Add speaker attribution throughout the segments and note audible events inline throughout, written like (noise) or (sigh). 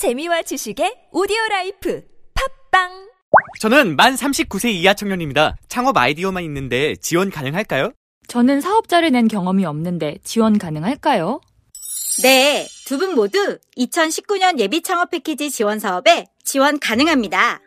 Speaker 1: 재미와 지식의 오디오 라이프 팟빵
Speaker 2: 저는 만 39세 이하 청년입니다. 창업 아이디어만 있는데 지원 가능할까요?
Speaker 3: 저는 사업자를 낸 경험이 없는데 지원 가능할까요?
Speaker 4: 네, 두 분 모두 2019년 예비 창업 패키지 지원 사업에 지원 가능합니다.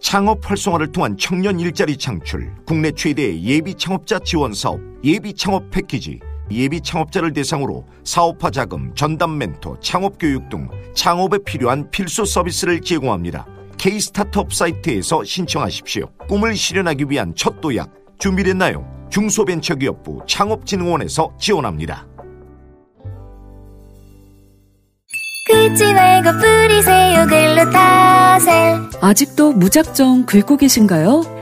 Speaker 5: 창업 활성화를 통한 청년 일자리 창출, 국내 최대의 예비 창업자 지원 사업, 예비 창업 패키지, 예비 창업자를 대상으로 사업화 자금, 전담 멘토, 창업 교육 등 창업에 필요한 필수 서비스를 제공합니다. K 스타트업 사이트에서 신청하십시오. 꿈을 실현하기 위한 첫 도약 준비됐나요? 중소벤처기업부 창업진흥원에서 지원합니다.
Speaker 6: 긁지 말고 뿌리세요 글루타셀
Speaker 7: 아직도 무작정 긁고 계신가요?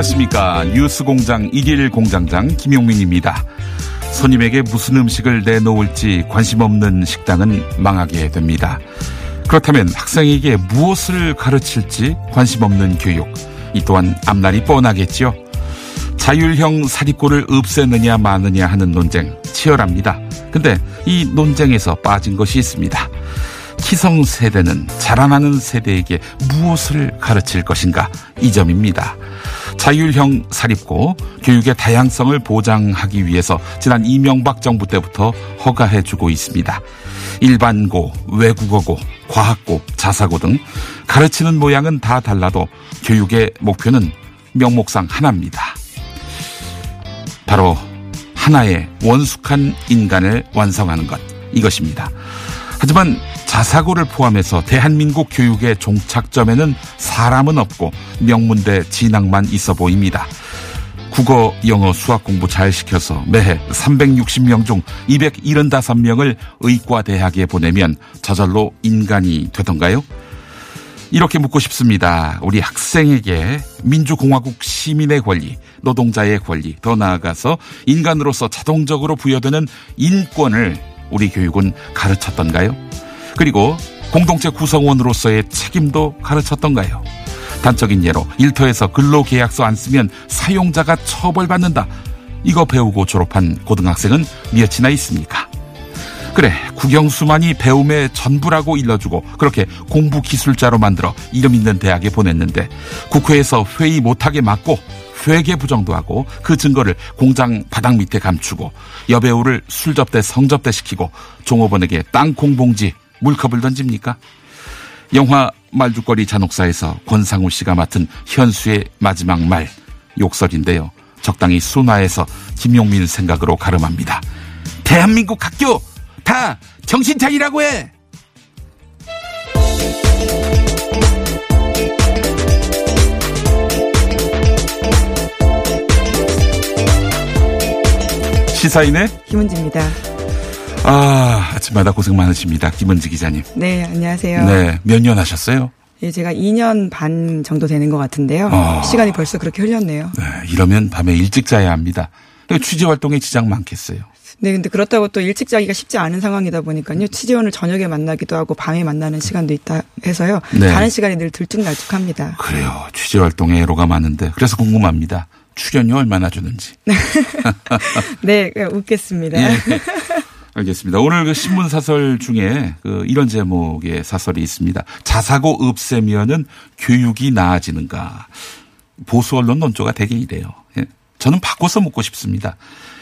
Speaker 8: 안녕하십니까. 뉴스공장 1일 공장장 김용민입니다. 손님에게 무슨 음식을 내놓을지 관심 없는 식당은 망하게 됩니다. 그렇다면 학생에게 무엇을 가르칠지 관심 없는 교육. 이 또한 앞날이 뻔하겠지요. 자율형 사립고를 없애느냐 마느냐 하는 논쟁 치열합니다. 근데 이 논쟁에서 빠진 것이 있습니다. 기성 세대는 자라나는 세대에게 무엇을 가르칠 것인가 이 점입니다. 자율형 사립고 교육의 다양성을 보장하기 위해서 지난 이명박 정부 때부터 허가해주고 있습니다. 일반고, 외국어고, 과학고, 자사고 등 가르치는 모양은 다 달라도 교육의 목표는 명목상 하나입니다. 바로 하나의 원숙한 인간을 완성하는 것 이것입니다. 하지만 자사고를 포함해서 대한민국 교육의 종착점에는 사람은 없고 명문대 진학만 있어 보입니다. 국어, 영어, 수학 공부 잘 시켜서 매해 360명 중 275명을 의과대학에 보내면 저절로 인간이 되던가요? 이렇게 묻고 싶습니다. 우리 학생에게 민주공화국 시민의 권리, 노동자의 권리, 더 나아가서 인간으로서 자동적으로 부여되는 인권을 우리 교육은 가르쳤던가요? 그리고 공동체 구성원으로서의 책임도 가르쳤던가요? 단적인 예로 일터에서 근로계약서 안 쓰면 사용자가 처벌받는다. 이거 배우고 졸업한 고등학생은 몇이나 있습니까? 그래, 국영수만이 배움의 전부라고 일러주고 그렇게 공부 기술자로 만들어 이름 있는 대학에 보냈는데 국회에서 회의 못하게 막고 회계 부정도 하고 그 증거를 공장 바닥 밑에 감추고 여배우를 술접대 성접대 시키고 종업원에게 땅콩 봉지 물컵을 던집니까? 영화 말죽거리 잔혹사에서 권상우 씨가 맡은 현수의 마지막 말 욕설인데요. 적당히 순화해서 김용민 생각으로 가름합니다. 대한민국 학교 다 정신 차리라고 해. 시사인의
Speaker 9: 김은지입니다.
Speaker 8: 아 아침마다 고생 많으십니다. 김은지 기자님.
Speaker 9: 네, 안녕하세요.
Speaker 8: 네, 몇 년 하셨어요?
Speaker 9: 예, 제가 2년 반 정도 되는 것 같은데요.
Speaker 8: 어.
Speaker 9: 시간이 벌써 그렇게 흘렸네요.
Speaker 8: 네, 이러면 밤에 일찍 자야 합니다. 취재 활동에 지장 많겠어요.
Speaker 9: 네, 근데 그렇다고 또 일찍 자기가 쉽지 않은 상황이다 보니까요. 취재원을 저녁에 만나기도 하고 밤에 만나는 시간도 있다 해서요.
Speaker 8: 네.
Speaker 9: 자는 시간이 늘 들쭉날쭉합니다.
Speaker 8: 그래요. 취재 활동에 애로가 많은데 그래서 궁금합니다. 출연료 얼마나 주는지. (laughs)
Speaker 9: 네, 웃겠습니다.
Speaker 8: 예. (laughs) 알겠습니다. 오늘 그 신문 사설 중에 그 이런 제목의 사설이 있습니다. 자사고 없애면은 교육이 나아지는가. 보수 언론 논조가 되게 이래요. 예. 저는 바꿔서 묻고 싶습니다.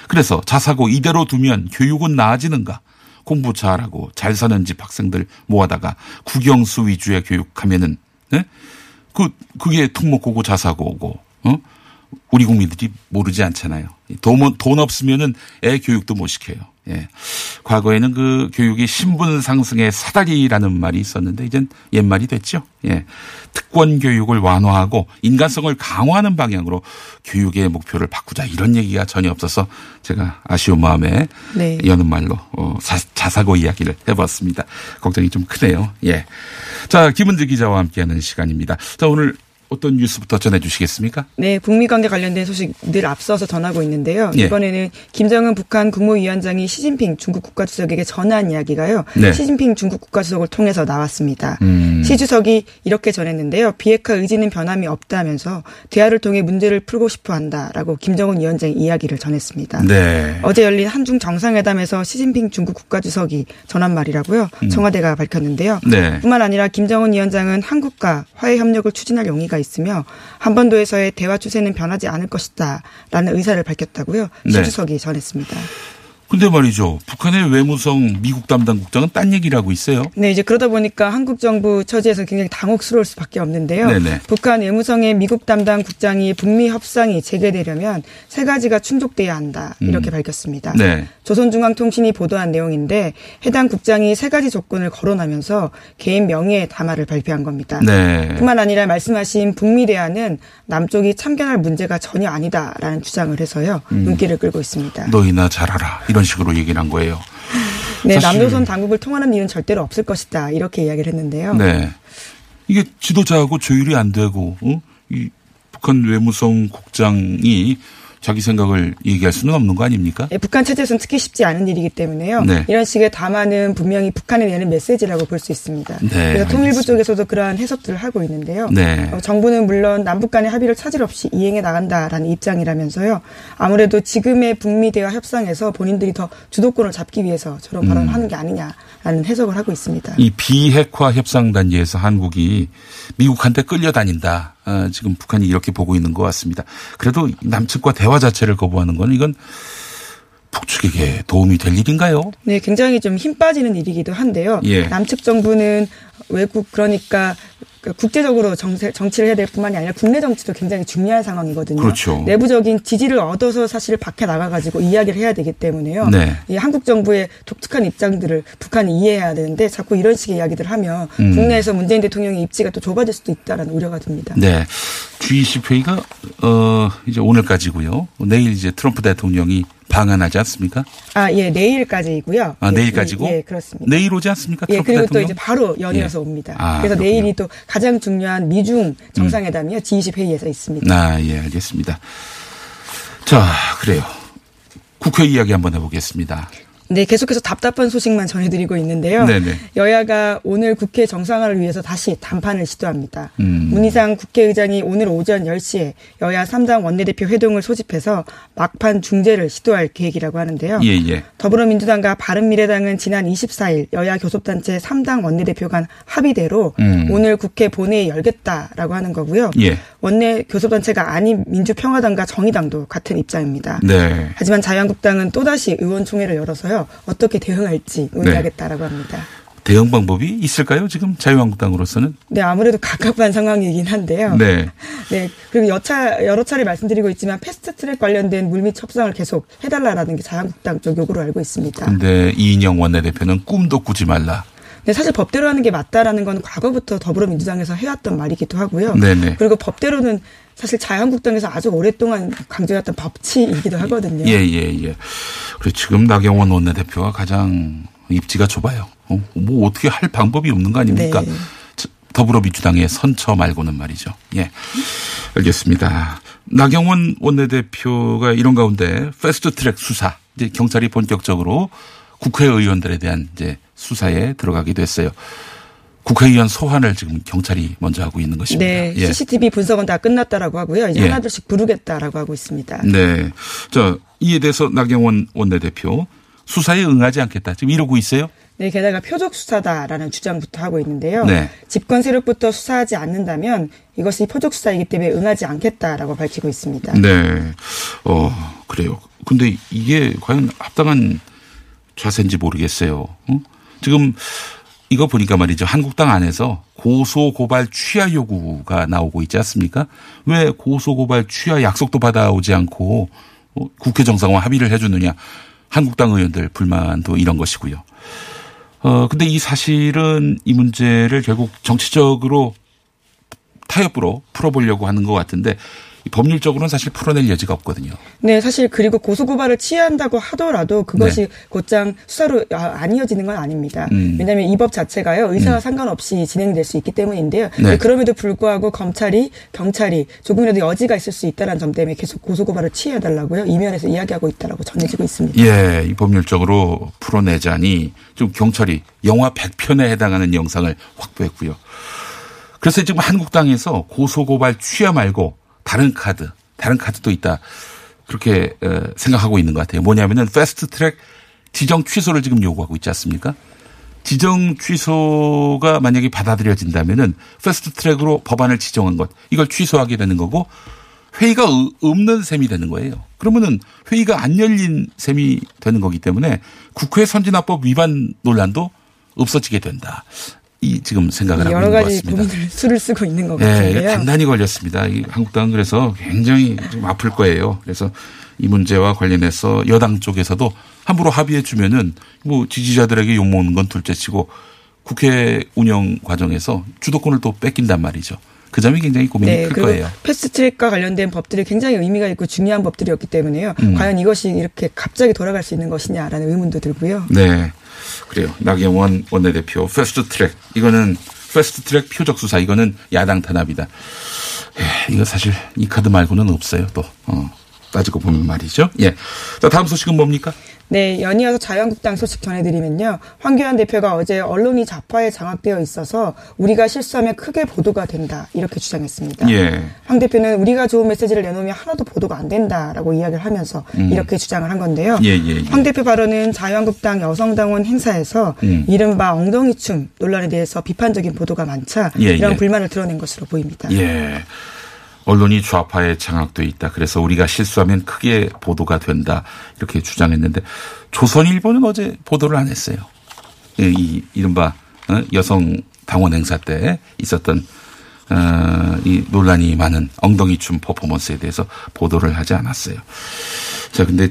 Speaker 8: 그래서 자사고 이대로 두면 교육은 나아지는가? 공부 잘하고 잘 사는 집 학생들 모아다가 국영수 위주의 교육하면은 예? 그 그게 특목고고 자사고고 어? 우리 국민들이 모르지 않잖아요. 돈, 돈 없으면은 애 교육도 못 시켜요. 예. 과거에는 그 교육이 신분 상승의 사다리라는 말이 있었는데 이젠 옛말이 됐죠. 예. 특권 교육을 완화하고 인간성을 강화하는 방향으로 교육의 목표를 바꾸자 이런 얘기가 전혀 없어서 제가 아쉬운 마음에
Speaker 9: 네.
Speaker 8: 여는 말로 어, 사- 자사고 이야기를 해봤습니다. 걱정이 좀 크네요. 예. 자, 김은지 기자와 함께하는 시간입니다. 자, 오늘 어떤 뉴스부터 전해주시겠습니까?
Speaker 9: 네, 북미 관계 관련된 소식 늘 앞서서 전하고 있는데요.
Speaker 8: 예.
Speaker 9: 이번에는 김정은 북한 국무위원장이 시진핑 중국 국가주석에게 전한 이야기가요.
Speaker 8: 네.
Speaker 9: 시진핑 중국 국가주석을 통해서 나왔습니다.
Speaker 8: 음.
Speaker 9: 시 주석이 이렇게 전했는데요. 비핵화 의지는 변함이 없다면서 대화를 통해 문제를 풀고 싶어 한다라고 김정은 위원장이 이야기를 전했습니다.
Speaker 8: 네.
Speaker 9: 어제 열린 한중 정상회담에서 시진핑 중국 국가주석이 전한 말이라고요. 청와대가 밝혔는데요.
Speaker 8: 음. 네.
Speaker 9: 뿐만 아니라 김정은 위원장은 한국과 화해 협력을 추진할 용의가 있으며 한반도에서의 대화 추세는 변하지 않을 것이다라는 의사를 밝혔다고요.
Speaker 8: 네.
Speaker 9: 시 주석이 전했습니다.
Speaker 8: 근데 말이죠. 북한의 외무성 미국 담당 국장은 딴 얘기를 하고 있어요.
Speaker 9: 네, 이제 그러다 보니까 한국 정부 처지에서 굉장히 당혹스러울 수밖에 없는데요.
Speaker 8: 네네.
Speaker 9: 북한 외무성의 미국 담당 국장이 북미 협상이 재개되려면 세 가지가 충족돼야 한다 이렇게 밝혔습니다.
Speaker 8: 네.
Speaker 9: 조선중앙통신이 보도한 내용인데 해당 국장이 세 가지 조건을 거론하면서 개인 명예의 담화를 발표한 겁니다.
Speaker 8: 네.
Speaker 9: 뿐만 아니라 말씀하신 북미 대화는 남쪽이 참견할 문제가 전혀 아니다라는 주장을 해서요
Speaker 8: 음.
Speaker 9: 눈길을 끌고 있습니다.
Speaker 8: 너희나 잘하라. 이런 식으로 얘기를 한 거예요.
Speaker 9: 네, 남조선 당국을 통하는 일은 절대로 없을 것이다 이렇게 이야기를 했는데요.
Speaker 8: 네. 이게 지도자하고 조율이 안 되고, 어? 이 북한 외무성 국장이 자기 생각을 얘기할 수는 없는 거 아닙니까?
Speaker 9: 예, 북한 체제에서는 특히 쉽지 않은 일이기 때문에요.
Speaker 8: 네.
Speaker 9: 이런 식의 담화는 분명히 북한에 내는 메시지라고 볼 수 있습니다.
Speaker 8: 네,
Speaker 9: 그래서 통일부
Speaker 8: 알겠습니다.
Speaker 9: 쪽에서도 그러한 해석들을 하고 있는데요.
Speaker 8: 네.
Speaker 9: 어, 정부는 물론 남북 간의 합의를 차질 없이 이행해 나간다라는 입장이라면서요. 아무래도 지금의 북미 대화 협상에서 본인들이 더 주도권을 잡기 위해서 저런
Speaker 8: 음.
Speaker 9: 발언을 하는 게 아니냐라는 해석을 하고 있습니다.
Speaker 8: 이 비핵화 협상 단계에서 한국이 미국한테 끌려다닌다. 아, 지금 북한이 이렇게 보고 있는 것 같습니다. 그래도 남측과 대화 자체를 거부하는 건 이건 북측에게 도움이 될 일인가요?
Speaker 9: 네, 굉장히 좀 힘 빠지는 일이기도 한데요.
Speaker 8: 예.
Speaker 9: 남측 정부는 외국 그러니까 그 국제적으로 정세, 정치를 해야 될 뿐만이 아니라 국내 정치도 굉장히 중요한 상황이거든요.
Speaker 8: 그렇죠.
Speaker 9: 내부적인 지지를 얻어서 사실 밖에 나가가지고 이야기를 해야 되기 때문에요.
Speaker 8: 네.
Speaker 9: 이 한국 정부의 독특한 입장들을 북한이 이해해야 되는데 자꾸 이런 식의 이야기들을 하면
Speaker 8: 음.
Speaker 9: 국내에서 문재인 대통령의 입지가 또 좁아질 수도 있다라는 우려가 듭니다.
Speaker 8: 네. G20 회의가 어 이제 오늘까지고요. 내일 이제 트럼프 대통령이 방한하지 않습니까?
Speaker 9: 아, 예, 내일까지이고요.
Speaker 8: 아,
Speaker 9: 예,
Speaker 8: 내일까지고?
Speaker 9: 예, 예, 그렇습니다.
Speaker 8: 내일 오지 않습니까?
Speaker 9: 예,
Speaker 8: 트럼프
Speaker 9: 그리고
Speaker 8: 대통령?
Speaker 9: 또 이제 바로 연이어서
Speaker 8: 예.
Speaker 9: 옵니다.
Speaker 8: 아,
Speaker 9: 그래서
Speaker 8: 그렇군요. 음.
Speaker 9: 내일이 또 가장 중요한 미중 정상회담이요. G20 회의에서 있습니다.
Speaker 8: 아, 예, 알겠습니다. 자, 그래요. 국회 이야기 한번 해보겠습니다.
Speaker 9: 네, 계속해서 답답한 소식만 전해드리고 있는데요.
Speaker 8: 네네.
Speaker 9: 여야가 오늘 국회 정상화를 위해서 다시 담판을 시도합니다.
Speaker 8: 음.
Speaker 9: 문희상 국회의장이 오늘 오전 10시에 여야 3당 원내대표 회동을 소집해서 막판 중재를 시도할 계획이라고 하는데요.
Speaker 8: 예, 예.
Speaker 9: 더불어민주당과 바른미래당은 지난 24일 여야 교섭단체 3당 원내대표 간 합의대로
Speaker 8: 음.
Speaker 9: 오늘 국회 본회의 열겠다라고 하는 거고요.
Speaker 8: 예.
Speaker 9: 원내 교섭단체가 아닌 민주평화당과 정의당도 같은 입장입니다.
Speaker 8: 네.
Speaker 9: 하지만 자유한국당은 또다시 의원총회를 열어서요. 어떻게 대응할지 논의하겠다라고 합니다.
Speaker 8: 대응 방법이 있을까요? 지금 자유한국당으로서는?
Speaker 9: 네, 아무래도 갑갑한 상황이긴 한데요.
Speaker 8: 네. (laughs)
Speaker 9: 네, 그리고 여차, 여러 차례 말씀드리고 있지만 패스트 트랙 관련된 물밑 협상을 계속 해달라라는 게 자유한국당 쪽 요구를 알고 있습니다.
Speaker 8: 근데 이인영 원내대표는 꿈도 꾸지 말라.
Speaker 9: 네, 사실 법대로 하는 게 맞다라는 건 과거부터 더불어민주당에서 해왔던 말이기도 하고요.
Speaker 8: 네네.
Speaker 9: 그리고 법대로는 사실 자유한국당에서 아주 오랫동안 강조해왔던 법치이기도 하거든요.
Speaker 8: 예, 예, 예. 그리고 지금 나경원 원내대표가 가장 입지가 좁아요. 어, 뭐 어떻게 할 방법이 없는 거 아닙니까?
Speaker 9: 네.
Speaker 8: 저- 더불어민주당의 선처 말고는 말이죠. 예. 알겠습니다. 나경원 원내대표가 이런 가운데 패스트 트랙 수사, 이제 경찰이 본격적으로 국회의원들에 대한 이제 수사에 들어가기도 했어요. 국회의원 소환을 지금 경찰이 먼저 하고 있는 것입니다.
Speaker 9: 네,
Speaker 8: 예.
Speaker 9: CCTV 분석은 다 끝났다라고 하고요. 이제
Speaker 8: 예.
Speaker 9: 하나둘씩 부르겠다라고 하고 있습니다.
Speaker 8: 네. 자, 이에 대해서 나경원 원내대표 수사에 응하지 않겠다. 지금 이러고 있어요?
Speaker 9: 네, 게다가 표적 수사다라는 주장부터 하고 있는데요.
Speaker 8: 네.
Speaker 9: 집권 세력부터 수사하지 않는다면 이것이 표적 수사이기 때문에 응하지 않겠다라고 밝히고 있습니다.
Speaker 8: 네. 어, 그래요. 근데 이게 과연 합당한 자세인지 모르겠어요. 어? 지금 이거 보니까 말이죠. 한국당 안에서 고소 고발 취하 요구가 나오고 있지 않습니까? 왜 고소 고발 취하 약속도 받아오지 않고 어, 국회 정상화 합의를 해주느냐? 한국당 의원들 불만도 이런 것이고요. 어, 근데 이 사실은 이 문제를 결국 정치적으로 타협으로 풀어보려고 하는 것 같은데 이 법률적으로는 사실 풀어낼 여지가 없거든요.
Speaker 9: 네, 사실 그리고 고소고발을 취한다고 하더라도 그것이
Speaker 8: 네.
Speaker 9: 곧장 수사로 아, 안 이어지는 건 아닙니다.
Speaker 8: 음.
Speaker 9: 왜냐하면 이 법 자체가요 의사와 상관없이 진행될 수 있기 때문인데요.
Speaker 8: 네.
Speaker 9: 그럼에도 불구하고 검찰이 경찰이 조금이라도 여지가 있을 수 있다는 점 때문에 계속 고소고발을 취해달라고요 이면에서 이야기하고 있다라고 전해지고 있습니다.
Speaker 8: 예, 이 법률적으로 풀어내자니 좀 경찰이 영화 100편에 해당하는 영상을 확보했고요. 그래서 지금 한국당에서 고소고발 취하 말고 다른 카드, 다른 카드도 있다. 그렇게 어, 생각하고 있는 것 같아요. 뭐냐면은 패스트 트랙 지정 취소를 지금 요구하고 있지 않습니까? 지정 취소가 만약에 받아들여진다면은 패스트 트랙으로 법안을 지정한 것 이걸 취소하게 되는 거고 회의가 의- 없는 셈이 되는 거예요. 그러면은 회의가 안 열린 셈이 되는 거기 때문에 국회 선진화법 위반 논란도 없어지게 된다. 이 지금 생각을 하고
Speaker 9: 여러
Speaker 8: 있는 것
Speaker 9: 가지
Speaker 8: 같습니다.
Speaker 9: 고민을 (laughs) 수를 쓰고 있는 것
Speaker 8: 예, 이게
Speaker 9: 같은데요.
Speaker 8: 단단히 걸렸습니다. 이 한국당은 그래서 굉장히 좀 아플 거예요. 그래서 이 문제와 관련해서 여당 쪽에서도 함부로 합의해 주면은 뭐 지지자들에게 욕 먹는 건 둘째치고 국회 운영 과정에서 주도권을 또 뺏긴단 말이죠. 그 점이 굉장히 고민이
Speaker 9: 네,
Speaker 8: 클 거예요.
Speaker 9: 패스트트랙과 관련된 법들이 굉장히 의미가 있고 중요한 법들이었기 때문에요.
Speaker 8: 음.
Speaker 9: 과연 이것이 이렇게 갑자기 돌아갈 수 있는 것이냐라는 의문도 들고요.
Speaker 8: 네. 그래요. 나경원 원내대표 패스트 트랙. 이거는 패스트 트랙 표적 수사. 이거는 야당 탄압이다. 예, 이거 사실 이 카드 말고는 없어요. 또, 어, 따지고 보면 말이죠. 예. 자, 다음 소식은 뭡니까?
Speaker 9: 네, 연이어서 자유한국당 소식 전해드리면요. 황교안 대표가 어제 언론이 좌파에 장악되어 있어서 우리가 실수하면 크게 보도가 된다 이렇게 주장했습니다.
Speaker 8: 예.
Speaker 9: 황 대표는 우리가 좋은 메시지를 내놓으면 하나도 보도가 안 된다라고 이야기를 하면서
Speaker 8: 음.
Speaker 9: 이렇게 주장을 한 건데요.
Speaker 8: 예, 예, 예.
Speaker 9: 황 대표 발언은 자유한국당 여성당원 행사에서
Speaker 8: 음.
Speaker 9: 이른바 엉덩이춤 논란에 대해서 비판적인 보도가 많자
Speaker 8: 예,
Speaker 9: 이런
Speaker 8: 예.
Speaker 9: 불만을 드러낸 것으로 보입니다.
Speaker 8: 예. 언론이 좌파에 장악돼 있다. 그래서 우리가 실수하면 크게 보도가 된다. 이렇게 주장했는데 조선일보는 어제 보도를 안 했어요. 예, 이 이른바 어, 여성 당원 행사 때 있었던 어, 이 논란이 많은 엉덩이춤 퍼포먼스에 대해서 보도를 하지 않았어요. 자, 근데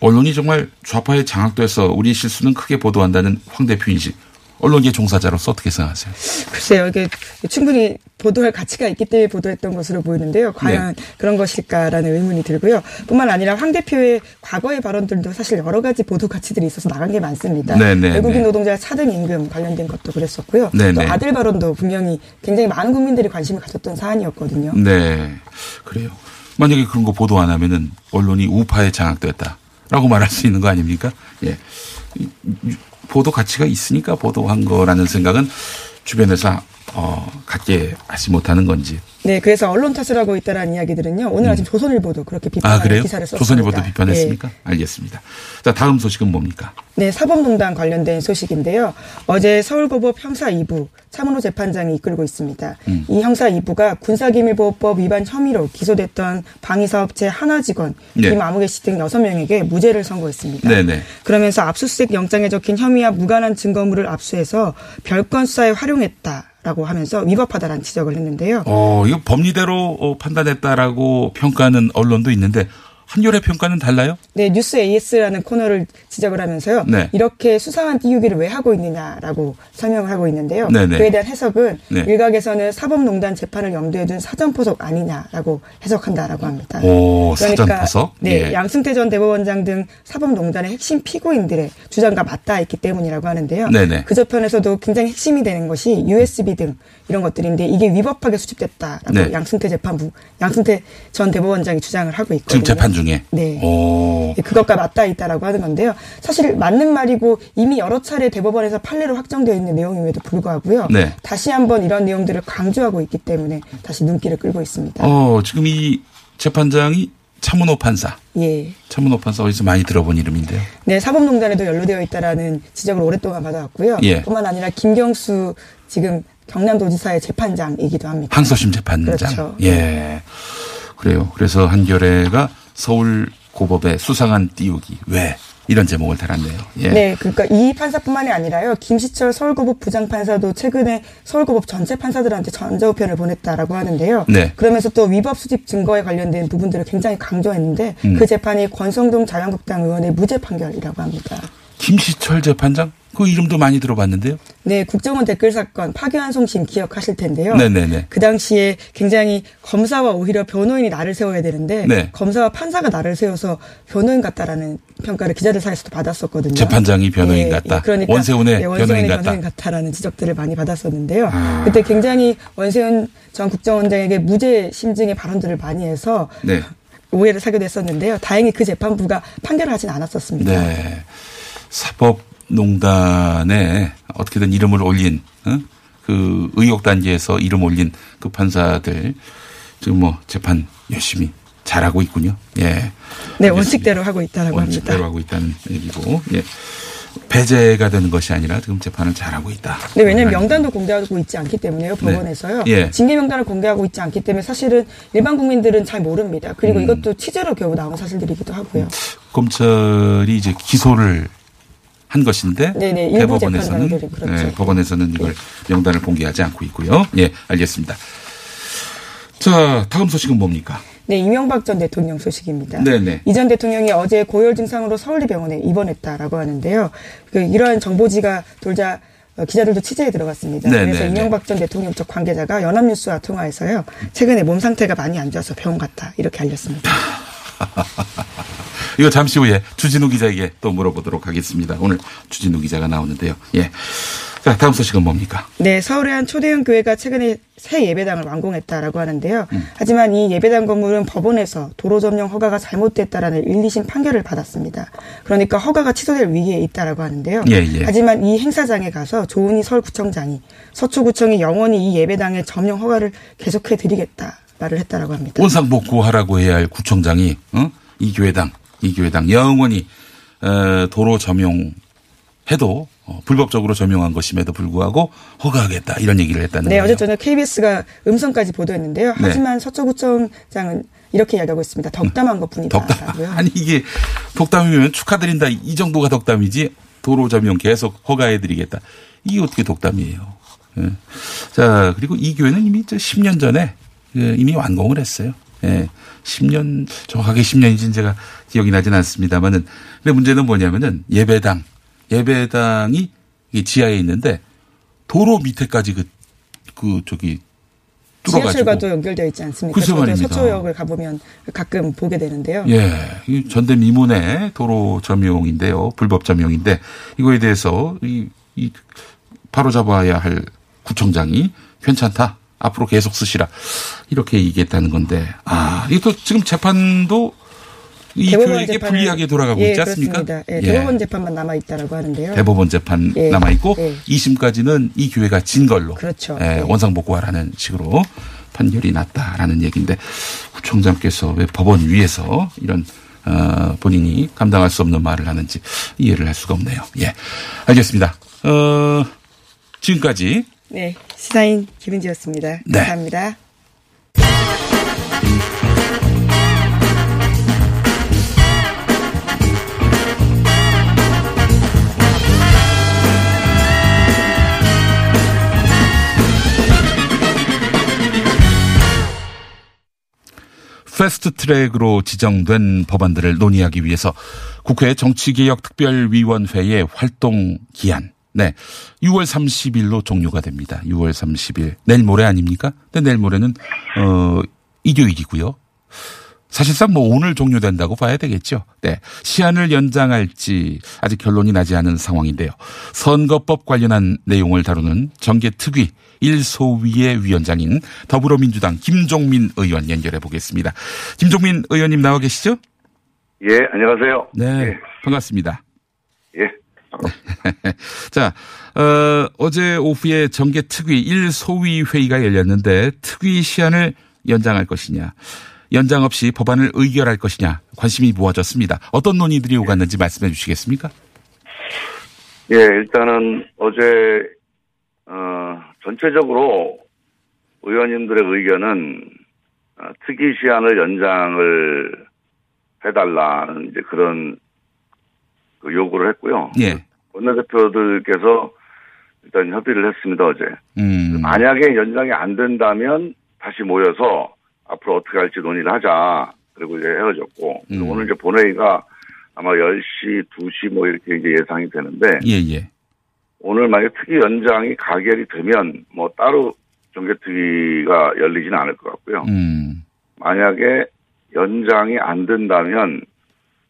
Speaker 8: 언론이 정말 좌파에 장악돼서 우리 실수는 크게 보도한다는 황 대표 인식. 언론계 종사자로서 어떻게 생각하세요?
Speaker 9: 글쎄요, 이게 충분히 보도할 가치가 있기 때문에 보도했던 것으로 보이는데요. 과연
Speaker 8: 네.
Speaker 9: 그런 것일까라는 의문이 들고요. 뿐만 아니라 황 대표의 과거의 발언들도 사실 여러 가지 보도 가치들이 있어서 나간 게 많습니다.
Speaker 8: 네, 네,
Speaker 9: 외국인
Speaker 8: 네.
Speaker 9: 노동자 차등 임금 관련된 것도 그랬었고요.
Speaker 8: 네,
Speaker 9: 또
Speaker 8: 네.
Speaker 9: 아들 발언도 분명히 굉장히 많은 국민들이 관심을 가졌던 사안이었거든요.
Speaker 8: 네. 그래요. 만약에 그런 거 보도 안 하면은 언론이 우파에 장악됐다라고 말할 수 있는 거 아닙니까? 예. 보도 가치가 있으니까 보도한 거라는 생각은 주변에서 어, 갖게 하지 못하는 건지.
Speaker 9: 네, 그래서 언론 탓을 하고 있다라는 이야기들은요. 오늘 아침 조선일보도 그렇게
Speaker 8: 아,
Speaker 9: 비판하는
Speaker 8: 그래요?
Speaker 9: 기사를 썼습니다.
Speaker 8: 조선일보도
Speaker 9: 네.
Speaker 8: 비판했습니까? 알겠습니다. 자, 다음 소식은 뭡니까?
Speaker 9: 네, 사법농단 관련된 소식인데요. 어제 서울고법 형사 2부 차문호 재판장이 이끌고 있습니다.
Speaker 8: 음.
Speaker 9: 이 형사 2부가 군사기밀보호법 위반 혐의로 기소됐던 방위사업체 하나 직원
Speaker 8: 네.
Speaker 9: 김아무개 씨 등 6명에게 무죄를 선고했습니다.
Speaker 8: 네네.
Speaker 9: 그러면서 압수수색 영장에 적힌 혐의와 무관한 증거물을 압수해서 별건 수사에 활용했다 라고 하면서 위법하다라는 지적을 했는데요.
Speaker 8: 어, 이거 법리대로 어, 판단했다라고 평가하는 언론도 있는데 한겨레 평가는 달라요?
Speaker 9: 네, 뉴스 AS라는 코너를 지적을 하면서요.
Speaker 8: 네.
Speaker 9: 이렇게 수상한 띄우기를 왜 하고 있느냐라고 설명을 하고 있는데요.
Speaker 8: 네네.
Speaker 9: 그에 대한 해석은
Speaker 8: 네.
Speaker 9: 일각에서는 사법농단 재판을 염두에 둔 사전포석 아니냐라고 해석한다라고 합니다.
Speaker 8: 오, 사전포석?
Speaker 9: 네,
Speaker 8: 예.
Speaker 9: 양승태 전 대법원장 등 사법농단의 핵심 피고인들의 주장과 맞닿아 있기 때문이라고 하는데요.
Speaker 8: 네네.
Speaker 9: 그 저편에서도 굉장히 핵심이 되는 것이 USB 등 이런 것들인데 이게 위법하게 수집됐다라고
Speaker 8: 네.
Speaker 9: 양승태 재판부, 양승태 전 대법원장이 주장을 하고 있거든요.
Speaker 8: 지금 재판 중 에.
Speaker 9: 네.
Speaker 8: 오.
Speaker 9: 네, 그것과 맞닿아 있다라고 하는 건데요. 사실 맞는 말이고 이미 여러 차례 대법원에서 판례로 확정되어 있는 내용임에도 불구하고요.
Speaker 8: 네.
Speaker 9: 다시 한번 이런 내용들을 강조하고 있기 때문에 다시 눈길을 끌고 있습니다.
Speaker 8: 어, 지금 이 재판장이 차문호 판사.
Speaker 9: 예.
Speaker 8: 차문호 판사 어디서 많이 들어본 이름인데요.
Speaker 9: 네, 사법농단에도 연루되어 있다라는 지적을 오랫동안 받아왔고요.
Speaker 8: 예.
Speaker 9: 뿐만 아니라 김경수 지금 경남도지사의 재판장이기도 합니다.
Speaker 8: 항소심 재판장.
Speaker 9: 그렇죠.
Speaker 8: 예. 그래요. 그래서 한겨레가 서울 고법의 수상한 띄우기 왜 이런 제목을 달았네요. 예.
Speaker 9: 네, 그러니까 이 판사뿐만이 아니라요. 김시철 서울고법 부장판사도 최근에 서울고법 전체 판사들한테 전자우편을 보냈다라고 하는데요.
Speaker 8: 네.
Speaker 9: 그러면서 또 위법 수집 증거에 관련된 부분들을 굉장히 강조했는데
Speaker 8: 음.
Speaker 9: 그 재판이 권성동 자유한국당 의원의 무죄 판결이라고 합니다.
Speaker 8: 김시철 재판장? 그 이름도 많이 들어봤는데요.
Speaker 9: 네, 국정원 댓글 사건 파기환 송심 기억하실 텐데요.
Speaker 8: 네네네.
Speaker 9: 그 당시에 굉장히 검사와 오히려 변호인이 나를 세워야 되는데
Speaker 8: 네.
Speaker 9: 검사와 판사가 나를 세워서 변호인 같다라는 평가를 기자들 사이에서도 받았었거든요.
Speaker 8: 재판장이 변호인
Speaker 9: 예,
Speaker 8: 같다.
Speaker 9: 예, 그러니까
Speaker 8: 원세훈의
Speaker 9: 네, 원세훈의
Speaker 8: 변호인 같다.
Speaker 9: 변호인 같다라는 지적들을 많이 받았었는데요.
Speaker 8: 아.
Speaker 9: 그때 굉장히 원세훈 전 국정원장에게 무죄 심증의 발언들을 많이 해서
Speaker 8: 네. (laughs)
Speaker 9: 오해를 사게 됐었는데요. 다행히 그 재판부가 판결을 하진 않았었습니다.
Speaker 8: 네. 사법 농단에 어떻게든 이름을 올린 어? 그 의혹 단계에서 이름 올린 그 판사들 지금 뭐 재판 열심히 잘하고 있군요. 예.
Speaker 9: 네, 원칙대로 하고 있다라고 합니다.
Speaker 8: 원칙대로 하고 있다는 얘기고 예. 배제가 되는 것이 아니라 지금 재판을 잘하고 있다.
Speaker 9: 네, 왜냐하면 명단도 공개하고 있지 않기 때문에요. 법원에서요.
Speaker 8: 예.
Speaker 9: 징계 명단을 공개하고 있지 않기 때문에 사실은 일반 국민들은 잘 모릅니다. 그리고
Speaker 8: 음.
Speaker 9: 이것도 취재로 겨우 나온 사실들이기도 하고요.
Speaker 8: 검찰이 이제 기소를 한 것인데
Speaker 9: 네네, 일부
Speaker 8: 대법원에서는
Speaker 9: 그렇죠.
Speaker 8: 예, 법원에서는 이걸 명단을 공개하지 않고 있고요. 예, 알겠습니다. 자, 다음 소식은 뭡니까?
Speaker 9: 네, 이명박 전 대통령 소식입니다.
Speaker 8: 네네.
Speaker 9: 이 전 대통령이 어제 고열 증상으로 서울대병원에 입원했다라고 하는데요. 그 이러한 정보지가 돌자 어, 기자들도 취재에 들어갔습니다.
Speaker 8: 네네네.
Speaker 9: 그래서 이명박 전 대통령 쪽 관계자가 연합뉴스와 통화해서요. 최근에 몸 상태가 많이 안 좋아서 병원 갔다 이렇게 알렸습니다. (laughs)
Speaker 8: 이거 잠시 후에 주진우 기자에게 또 물어보도록 하겠습니다. 오늘 주진우 기자가 나오는데요. 예. 자, 다음 소식은 뭡니까?
Speaker 9: 네, 서울의 한 초대형 교회가 최근에 새 예배당을 완공했다라고 하는데요.
Speaker 8: 음.
Speaker 9: 하지만 이 예배당 건물은 법원에서 도로 점령 허가가 잘못됐다라는 1, 2심 판결을 받았습니다. 그러니까 허가가 취소될 위기에 있다라고 하는데요.
Speaker 8: 예, 예.
Speaker 9: 하지만 이 행사장에 가서 조은희 서울구청장이 서초구청이 영원히 이 예배당의 점령 허가를 계속해 드리겠다 말을 했다라고 합니다.
Speaker 8: 원상복구하라고 해야 할 구청장이 어? 이 교회당, 이 교회당 영원히 어, 도로 점용해도 어, 불법적으로 점용한 것임에도 불구하고 허가하겠다 이런 얘기를 했다는
Speaker 9: 네,
Speaker 8: 거예요.
Speaker 9: 어제 저녁 KBS가 음성까지 보도했는데요.
Speaker 8: 네.
Speaker 9: 하지만 서초구청장은 이렇게 이야기하고 있습니다. 덕담한 것뿐이다.
Speaker 8: 덕담. 아니 이게 덕담이면 축하드린다 이 정도가 덕담이지 도로 점용 계속 허가해드리겠다. 이게 어떻게 덕담이에요? 예. 자 그리고 이 교회는 이미 저 10년 전에 그 이미 완공을 했어요. 예. 10년 정확하게 10년인지는 제가 기억이 나진 않습니다만은 근데 문제는 뭐냐면은 예배당 예배당이 이 지하에 있는데 도로 밑에까지 그, 그 저기 뚫어가지고
Speaker 9: 연결되어 있지 않습니까?
Speaker 8: 글쎄 말입니다.
Speaker 9: 서초역을 가보면 가끔 보게 되는데요.
Speaker 8: 예, 이 전대 미문의 도로 점용인데요. 불법 점용인데 이거에 대해서 이, 이 바로 잡아야 할 구청장이 괜찮다. 앞으로 계속 쓰시라. 이렇게 얘기했다는 건데 아, 이거 지금 재판도 이
Speaker 9: 재판을-
Speaker 8: 불리하게 돌아가고
Speaker 9: 예,
Speaker 8: 있지 않습니까?
Speaker 9: 그렇습니다. 예,
Speaker 8: 예.
Speaker 9: 대법원 재판만 남아 있다라고 하는데요.
Speaker 8: 대법원 재판
Speaker 9: 예,
Speaker 8: 남아 있고
Speaker 9: 예.
Speaker 8: 2심까지는 이 교회가 진 걸로
Speaker 9: 그렇죠.
Speaker 8: 예,
Speaker 9: 예.
Speaker 8: 원상복구하라는 식으로 판결이 났다라는 얘기인데 구청장께서 왜 법원 위에서 이런 어, 본인이 감당할 수 없는 말을 하는지 이해를 할 수가 없네요. 예, 알겠습니다. 어, 지금까지
Speaker 9: 네, 시사인 김은지였습니다.
Speaker 8: 네.
Speaker 9: 감사합니다.
Speaker 8: 패스트 트랙으로 지정된 법안들을 논의하기 위해서 국회 정치개혁특별위원회의 활동 기한 네. 6월 30일로 종료가 됩니다. 6월 30일. 내일 모레 아닙니까? 근데 내일 모레는, 어, 일요일이고요. 사실상 뭐 오늘 종료된다고 봐야 되겠죠. 네. 시한을 연장할지 아직 결론이 나지 않은 상황인데요. 선거법 관련한 내용을 다루는 정개특위 1소위의 위원장인 더불어민주당 김종민 의원 연결해 보겠습니다. 김종민 의원님 나와 계시죠?
Speaker 10: 예, 안녕하세요.
Speaker 8: 네.
Speaker 10: 예.
Speaker 8: 반갑습니다.
Speaker 10: 예. (laughs)
Speaker 8: 자, 어, 어제 오후에 정계 특위 1소위 회의가 열렸는데 특위 시한을 연장할 것이냐, 연장 없이 법안을 의결할 것이냐 관심이 모아졌습니다. 어떤 논의들이 오갔는지 말씀해 주시겠습니까?
Speaker 10: 예, 일단은 어제 어, 전체적으로 의원님들의 의견은 어, 특위 시한을 연장을 해달라는 이제 그런 그 요구를 했고요.
Speaker 8: 예.
Speaker 10: 원내대표들께서 일단 협의를 했습니다 어제.
Speaker 8: 음.
Speaker 10: 만약에 연장이 안 된다면 다시 모여서 앞으로 어떻게 할지 논의를 하자. 그리고 이제 헤어졌고
Speaker 8: 음.
Speaker 10: 오늘 이제 본회의가 아마 10시, 2시 뭐 이렇게 이제 예상이 되는데
Speaker 8: 예, 예.
Speaker 10: 오늘 만약 특위 연장이 가결이 되면 뭐 따로 정개특위가 열리지는 않을 것 같고요.
Speaker 8: 음.
Speaker 10: 만약에 연장이 안 된다면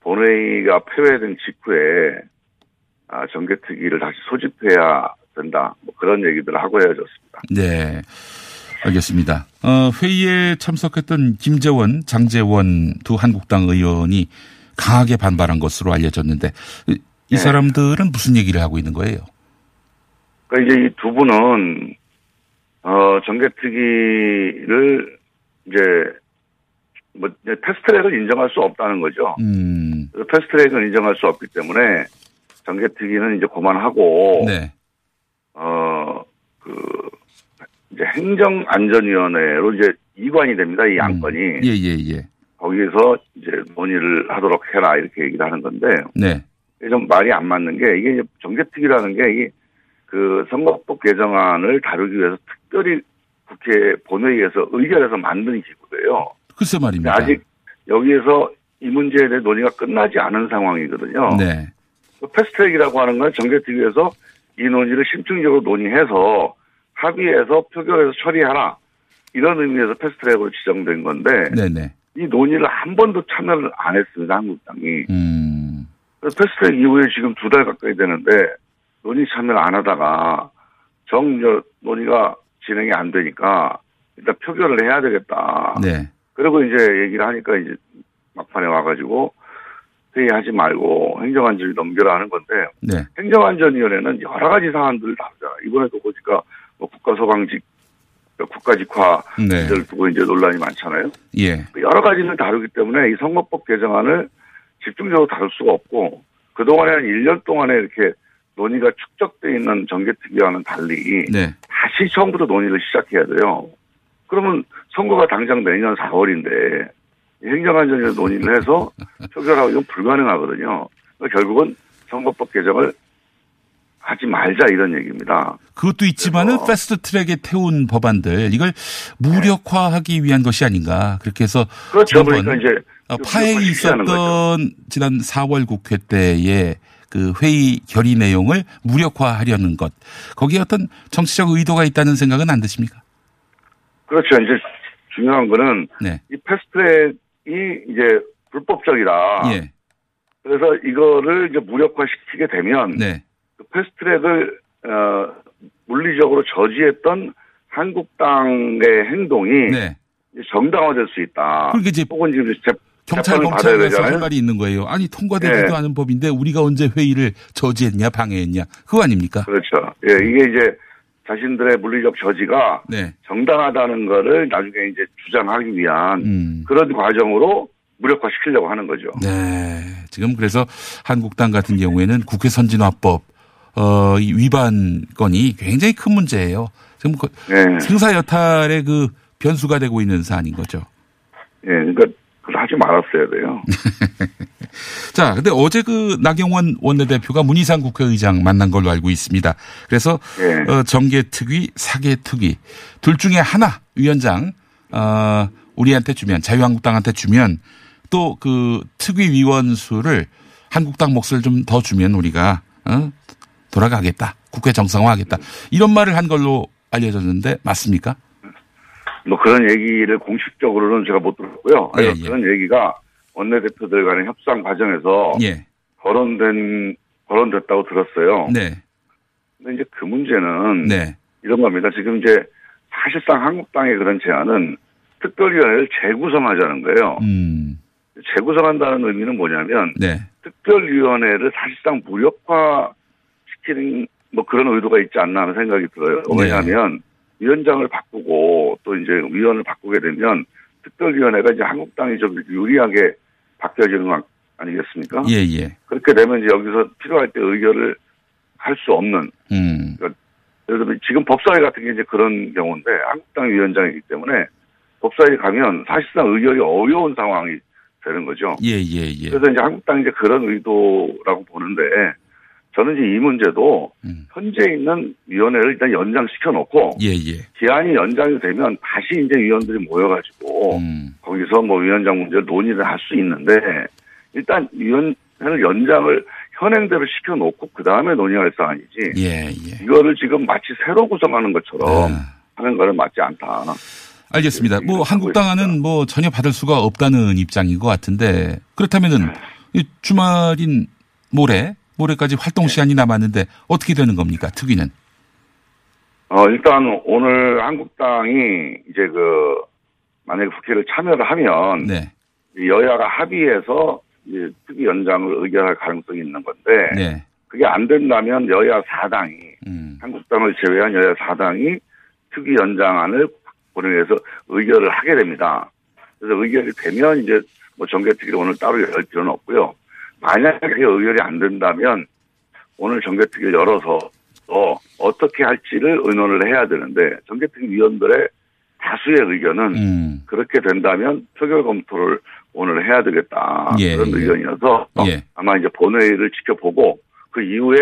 Speaker 10: 본회의가 폐회된 직후에 아, 정개특위를 다시 소집해야 된다. 뭐 그런 얘기들을 하고 헤어졌습니다.
Speaker 8: 네. 알겠습니다. 어, 회의에 참석했던 김재원, 장재원 두 한국당 의원이 강하게 반발한 것으로 알려졌는데 이- 이
Speaker 10: 네.
Speaker 8: 사람들은 무슨 얘기를 하고 있는 거예요?
Speaker 10: 그러니까 이제 이 두 분은 어 정개특위를 이제 뭐 패스트트랙을 인정할 수 없다는 거죠.
Speaker 8: 음.
Speaker 10: 패스트트랙을 인정할 수 없기 때문에 정개특위는 이제 그만하고
Speaker 8: 네.
Speaker 10: 어그 이제 행정안전위원회로 이제 이관이 됩니다. 이 안건이
Speaker 8: 예, 예, 예.
Speaker 10: 거기서 이제 논의를 하도록 해라 이렇게 얘기를 하는 건데
Speaker 8: 네.
Speaker 10: 좀 말이 안 맞는 게 이게 정개특위라는 게 이게 그 선거법 개정안을 다루기 위해서 특별히 국회 본회의에서 의결해서 만든 기구예요.
Speaker 8: 글쎄 말입니다.
Speaker 10: 아직 여기에서 이 문제에 대해 논의가 끝나지 않은 상황이거든요.
Speaker 8: 네.
Speaker 10: 그 패스트트랙이라고 하는 건 정개특위에서 이 논의를 심층적으로 논의해서 합의해서 표결해서 처리하라 이런 의미에서 패스트트랙으로 지정된 건데
Speaker 8: 네네.
Speaker 10: 이 논의를 한 번도 참여를 안 했습니다 한국당이.
Speaker 8: 음.
Speaker 10: 그래서 패스트트랙 이후에 지금 두 달 가까이 되는데 논의 참여를 안 하다가 정 저, 논의가 진행이 안 되니까 일단 표결을 해야 되겠다.
Speaker 8: 네.
Speaker 10: 그리고 이제 얘기를 하니까 이제 막판에 와가지고 회의하지 말고 행정안전위 넘겨라 하는 건데
Speaker 8: 네.
Speaker 10: 행정안전위원회는 여러 가지 사안들을 다루잖아. 이번에도 보니까 뭐 국가소방직, 국가직화
Speaker 8: 네.
Speaker 10: 를 두고 이제 논란이 많잖아요.
Speaker 8: 예.
Speaker 10: 여러 가지를 다루기 때문에 이 선거법 개정안을 집중적으로 다룰 수가 없고 그동안에 한 1년 동안에 이렇게 논의가 축적돼 있는 정개특위와는 달리
Speaker 8: 네.
Speaker 10: 다시 처음부터 논의를 시작해야 돼요. 그러면 선거가 당장 내년 4월인데 행정안전위원 논의를 해서 표결하고 이건 불가능하거든요. 그러니까 결국은 선거법 개정을 하지 말자 이런 얘기입니다.
Speaker 8: 그것도 있지만은 패스트 트랙에 태운 법안들 이걸 무력화하기 위한 것이 아닌가 그렇게 해서
Speaker 10: 그렇죠. 그러니까 이제
Speaker 8: 어,
Speaker 10: 좀
Speaker 8: 파행이 있었던 지난 4월 국회 때의 그 회의 결의 내용을 무력화하려는 것 거기에 어떤 정치적 의도가 있다는 생각은 안 드십니까?
Speaker 10: 그렇죠. 이제 중요한 거는
Speaker 8: 네.
Speaker 10: 이 패스트트랙이 이제 불법적이다.
Speaker 8: 예.
Speaker 10: 그래서 이거를 이제 무력화시키게 되면
Speaker 8: 네.
Speaker 10: 그 패스트트랙을 어, 물리적으로 저지했던 한국당의 행동이
Speaker 8: 네.
Speaker 10: 정당화될 수 있다.
Speaker 8: 그러니까 이제
Speaker 10: 혹은 지금 재,
Speaker 8: 경찰 검찰에서 할. 말이 있는 거예요. 아니 통과되지도
Speaker 10: 네.
Speaker 8: 않은 법인데 우리가 언제 회의를 저지했냐 방해했냐 그거 아닙니까?
Speaker 10: 그렇죠. 예, 이게 이제 자신들의 물리적 저지가
Speaker 8: 네.
Speaker 10: 정당하다는 거를 나중에 이제 주장하기 위한
Speaker 8: 음.
Speaker 10: 그런 과정으로 무력화시키려고 하는 거죠.
Speaker 8: 네. 지금 그래서 한국당 같은 경우에는 국회 선진화법 어, 이 위반 건이 굉장히 큰 문제예요. 지금 그
Speaker 10: 네.
Speaker 8: 생사 여탈의 그 변수가 되고 있는 사안인 거죠.
Speaker 10: 예, 그러니까 그걸 하지 말았어야 돼요. (laughs)
Speaker 8: 자, 근데 어제 그 나경원 원내대표가 문희상 국회의장 만난 걸로 알고 있습니다. 그래서
Speaker 10: 예.
Speaker 8: 어, 정계특위, 사계특위 둘 중에 하나 위원장 어, 우리한테 주면 자유한국당한테 주면 또 그 특위 위원 수를 한국당 몫을 좀 더 주면 우리가 어? 돌아가겠다. 국회 정상화하겠다. 이런 말을 한 걸로 알려졌는데 맞습니까?
Speaker 10: 뭐 그런 얘기를 공식적으로는 제가 못 들었고요.
Speaker 8: 예, 예.
Speaker 10: 그런 얘기가 원내대표들 간의 협상 과정에서
Speaker 8: 예.
Speaker 10: 거론된 거론됐다고 들었어요.
Speaker 8: 네.
Speaker 10: 근데 이제 그 문제는
Speaker 8: 네.
Speaker 10: 이런 겁니다. 지금 이제 사실상 한국당의 그런 제안은 특별위원회를 재구성하자는 거예요.
Speaker 8: 음.
Speaker 10: 재구성한다는 의미는 뭐냐면
Speaker 8: 네.
Speaker 10: 특별위원회를 사실상 무력화시키는 뭐 그런 의도가 있지 않나 하는 생각이 들어요.
Speaker 8: 네.
Speaker 10: 왜냐하면 위원장을 바꾸고 또 이제 위원을 바꾸게 되면 특별위원회가 이제 한국당이 좀 유리하게 바뀌어지는 거 아니겠습니까?
Speaker 8: 예, 예.
Speaker 10: 그렇게 되면 이제 여기서 필요할 때 의결을 할 수 없는
Speaker 8: 음.
Speaker 10: 예를 들면 지금 법사위 같은 게 이제 그런 경우인데 한국당 위원장이기 때문에 법사위 가면 사실상 의결이 어려운 상황이 되는 거죠.
Speaker 8: 예, 예, 예.
Speaker 10: 그래서 이제 한국당이 이제 그런 의도라고 보는데 저는 이제 이 문제도
Speaker 8: 음.
Speaker 10: 현재 있는 위원회를 일단 연장시켜 놓고
Speaker 8: 예, 예.
Speaker 10: 기한이 연장이 되면 다시 이제 위원들이 모여가지고
Speaker 8: 음.
Speaker 10: 거기서 뭐 위원장 문제를 논의를 할 수 있는데 일단 위원회를 연장을 현행대로 시켜 놓고 그 다음에 논의할 사안이지
Speaker 8: 예, 예.
Speaker 10: 이거를 지금 마치 새로 구성하는 것처럼
Speaker 8: 네.
Speaker 10: 하는 거는 맞지 않다.
Speaker 8: 알겠습니다.
Speaker 10: 예,
Speaker 8: 뭐 한국당은 뭐 전혀 받을 수가 없다는 입장인 것 같은데 그렇다면은 이 주말인 모레 모레까지 활동 시간이 남았는데 어떻게 되는 겁니까? 특위는?
Speaker 10: 어, 일단 오늘 한국당이 이제 그 만약에 국회를 참여를 하면
Speaker 8: 네.
Speaker 10: 이 여야가 합의해서 이제 특위 연장을 의결할 가능성이 있는 건데
Speaker 8: 네.
Speaker 10: 그게 안 된다면 여야 4당이
Speaker 8: 음.
Speaker 10: 한국당을 제외한 여야 4당이 특위 연장안을 본회의에서 의결을 하게 됩니다. 그래서 의결이 되면 이제 뭐 정개특위를 오늘 따로 열 필요는 없고요. 만약에 의결이 안 된다면 오늘 정개특위를 열어서 또 어떻게 할지를 의논을 해야 되는데 정개특위 위원들의 다수의 의견은
Speaker 8: 음.
Speaker 10: 그렇게 된다면 표결 검토를 오늘 해야 되겠다
Speaker 8: 예,
Speaker 10: 그런
Speaker 8: 예.
Speaker 10: 의견이어서
Speaker 8: 예.
Speaker 10: 아마 이제 본회의를 지켜보고 그 이후에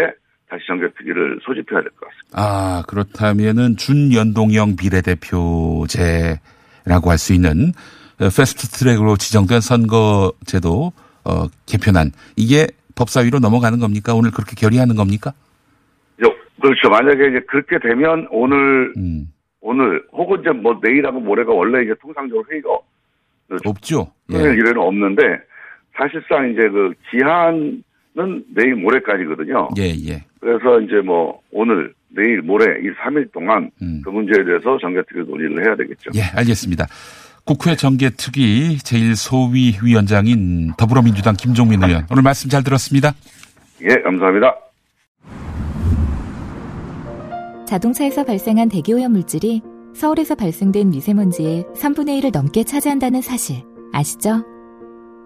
Speaker 10: 다시 정개특위를 소집해야 될 것 같습니다.
Speaker 8: 아, 그렇다면은 준연동형 비례대표제라고 할 수 있는 어, 패스트 트랙으로 지정된 선거제도 어, 개편안 이게 법사위로 넘어가는 겁니까? 오늘 그렇게 결의하는 겁니까?
Speaker 10: 요- 그렇죠. 만약에 이제 그렇게 되면 오늘
Speaker 8: 음.
Speaker 10: 오늘 혹은 이제 뭐 내일하고 모레가 원래 이제 통상적으로 회의가
Speaker 8: 없죠.
Speaker 10: 토요일
Speaker 8: 예.
Speaker 10: 일에는 없는데 사실상 이제 그 기한은 내일 모레까지거든요.
Speaker 8: 예, 예.
Speaker 10: 그래서 이제 뭐 오늘 내일 모레 이 3일 동안
Speaker 8: 음.
Speaker 10: 그 문제에 대해서 정개특위 논의를 해야 되겠죠.
Speaker 8: 예, 알겠습니다. 국회 정개특위 제1소위 위원장인 더불어민주당 김종민 의원 오늘 말씀 잘 들었습니다.
Speaker 10: 예, 감사합니다.
Speaker 3: 자동차에서 발생한 대기오염 물질이 서울에서 발생된 미세먼지의 3분의 1을 넘게 차지한다는 사실 아시죠?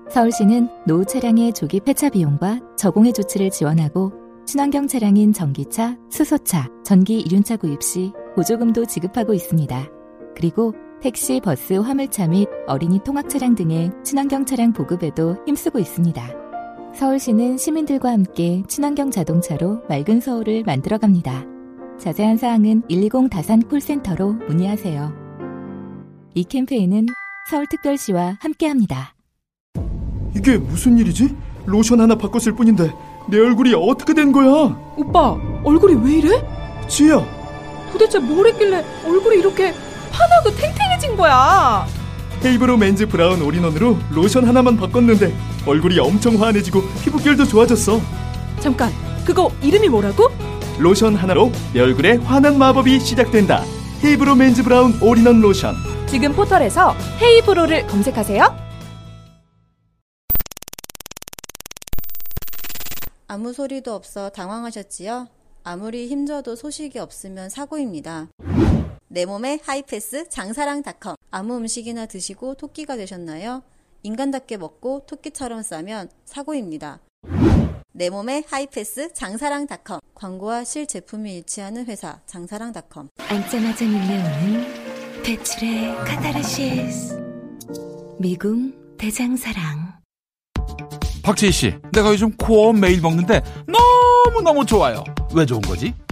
Speaker 3: 서울시는 노후 차량의 조기 폐차 비용과 저공해 조치를 지원하고 친환경 차량인 전기차, 수소차, 전기 이륜차 구입 시 보조금도 지급하고 있습니다. 그리고 택시, 버스, 화물차 및 어린이 통학 차량 등의 친환경 차량 보급에도 힘쓰고 있습니다. 서울시는 시민들과 함께 친환경 자동차로 맑은 서울을 만들어갑니다. 자세한 사항은 120 다산 콜센터로 문의하세요. 이 캠페인은 서울특별시와 함께합니다.
Speaker 11: 이게 무슨 일이지? 로션 하나 바꿨을 뿐인데 내 얼굴이 어떻게 된 거야?
Speaker 12: 오빠, 얼굴이 왜 이래?
Speaker 11: 지혜야
Speaker 12: 도대체 뭘 했길래 얼굴이 이렇게 환하고 탱탱해진 거야?
Speaker 11: 헤이브로 맨즈 브라운 올인원으로 로션 하나만 바꿨는데 얼굴이 엄청 환해지고 피부결도 좋아졌어
Speaker 12: 잠깐, 그거 이름이 뭐라고?
Speaker 11: 로션 하나로 내 얼굴에 환한 마법이 시작된다 헤이브로 맨즈 브라운 올인원 로션
Speaker 12: 지금 포털에서 헤이브로를 검색하세요.
Speaker 13: 아무 소리도 없어 당황하셨지요? 아무리 힘줘도 소식이 없으면 사고입니다. 내 몸에 하이패스 장사랑닷컴 아무 음식이나 드시고 토끼가 되셨나요? 인간답게 먹고 토끼처럼 싸면 사고입니다. 내 몸에 하이패스 장사랑닷컴 광고와 실제품이 일치하는 회사 장사랑닷컴
Speaker 6: 앉자마자 밀려오는 배출의 카타르시스 미궁 대장사랑
Speaker 8: 박지희 씨, 내가 요즘 코어 매일 먹는데 너무너무 좋아요. 왜 좋은 거지?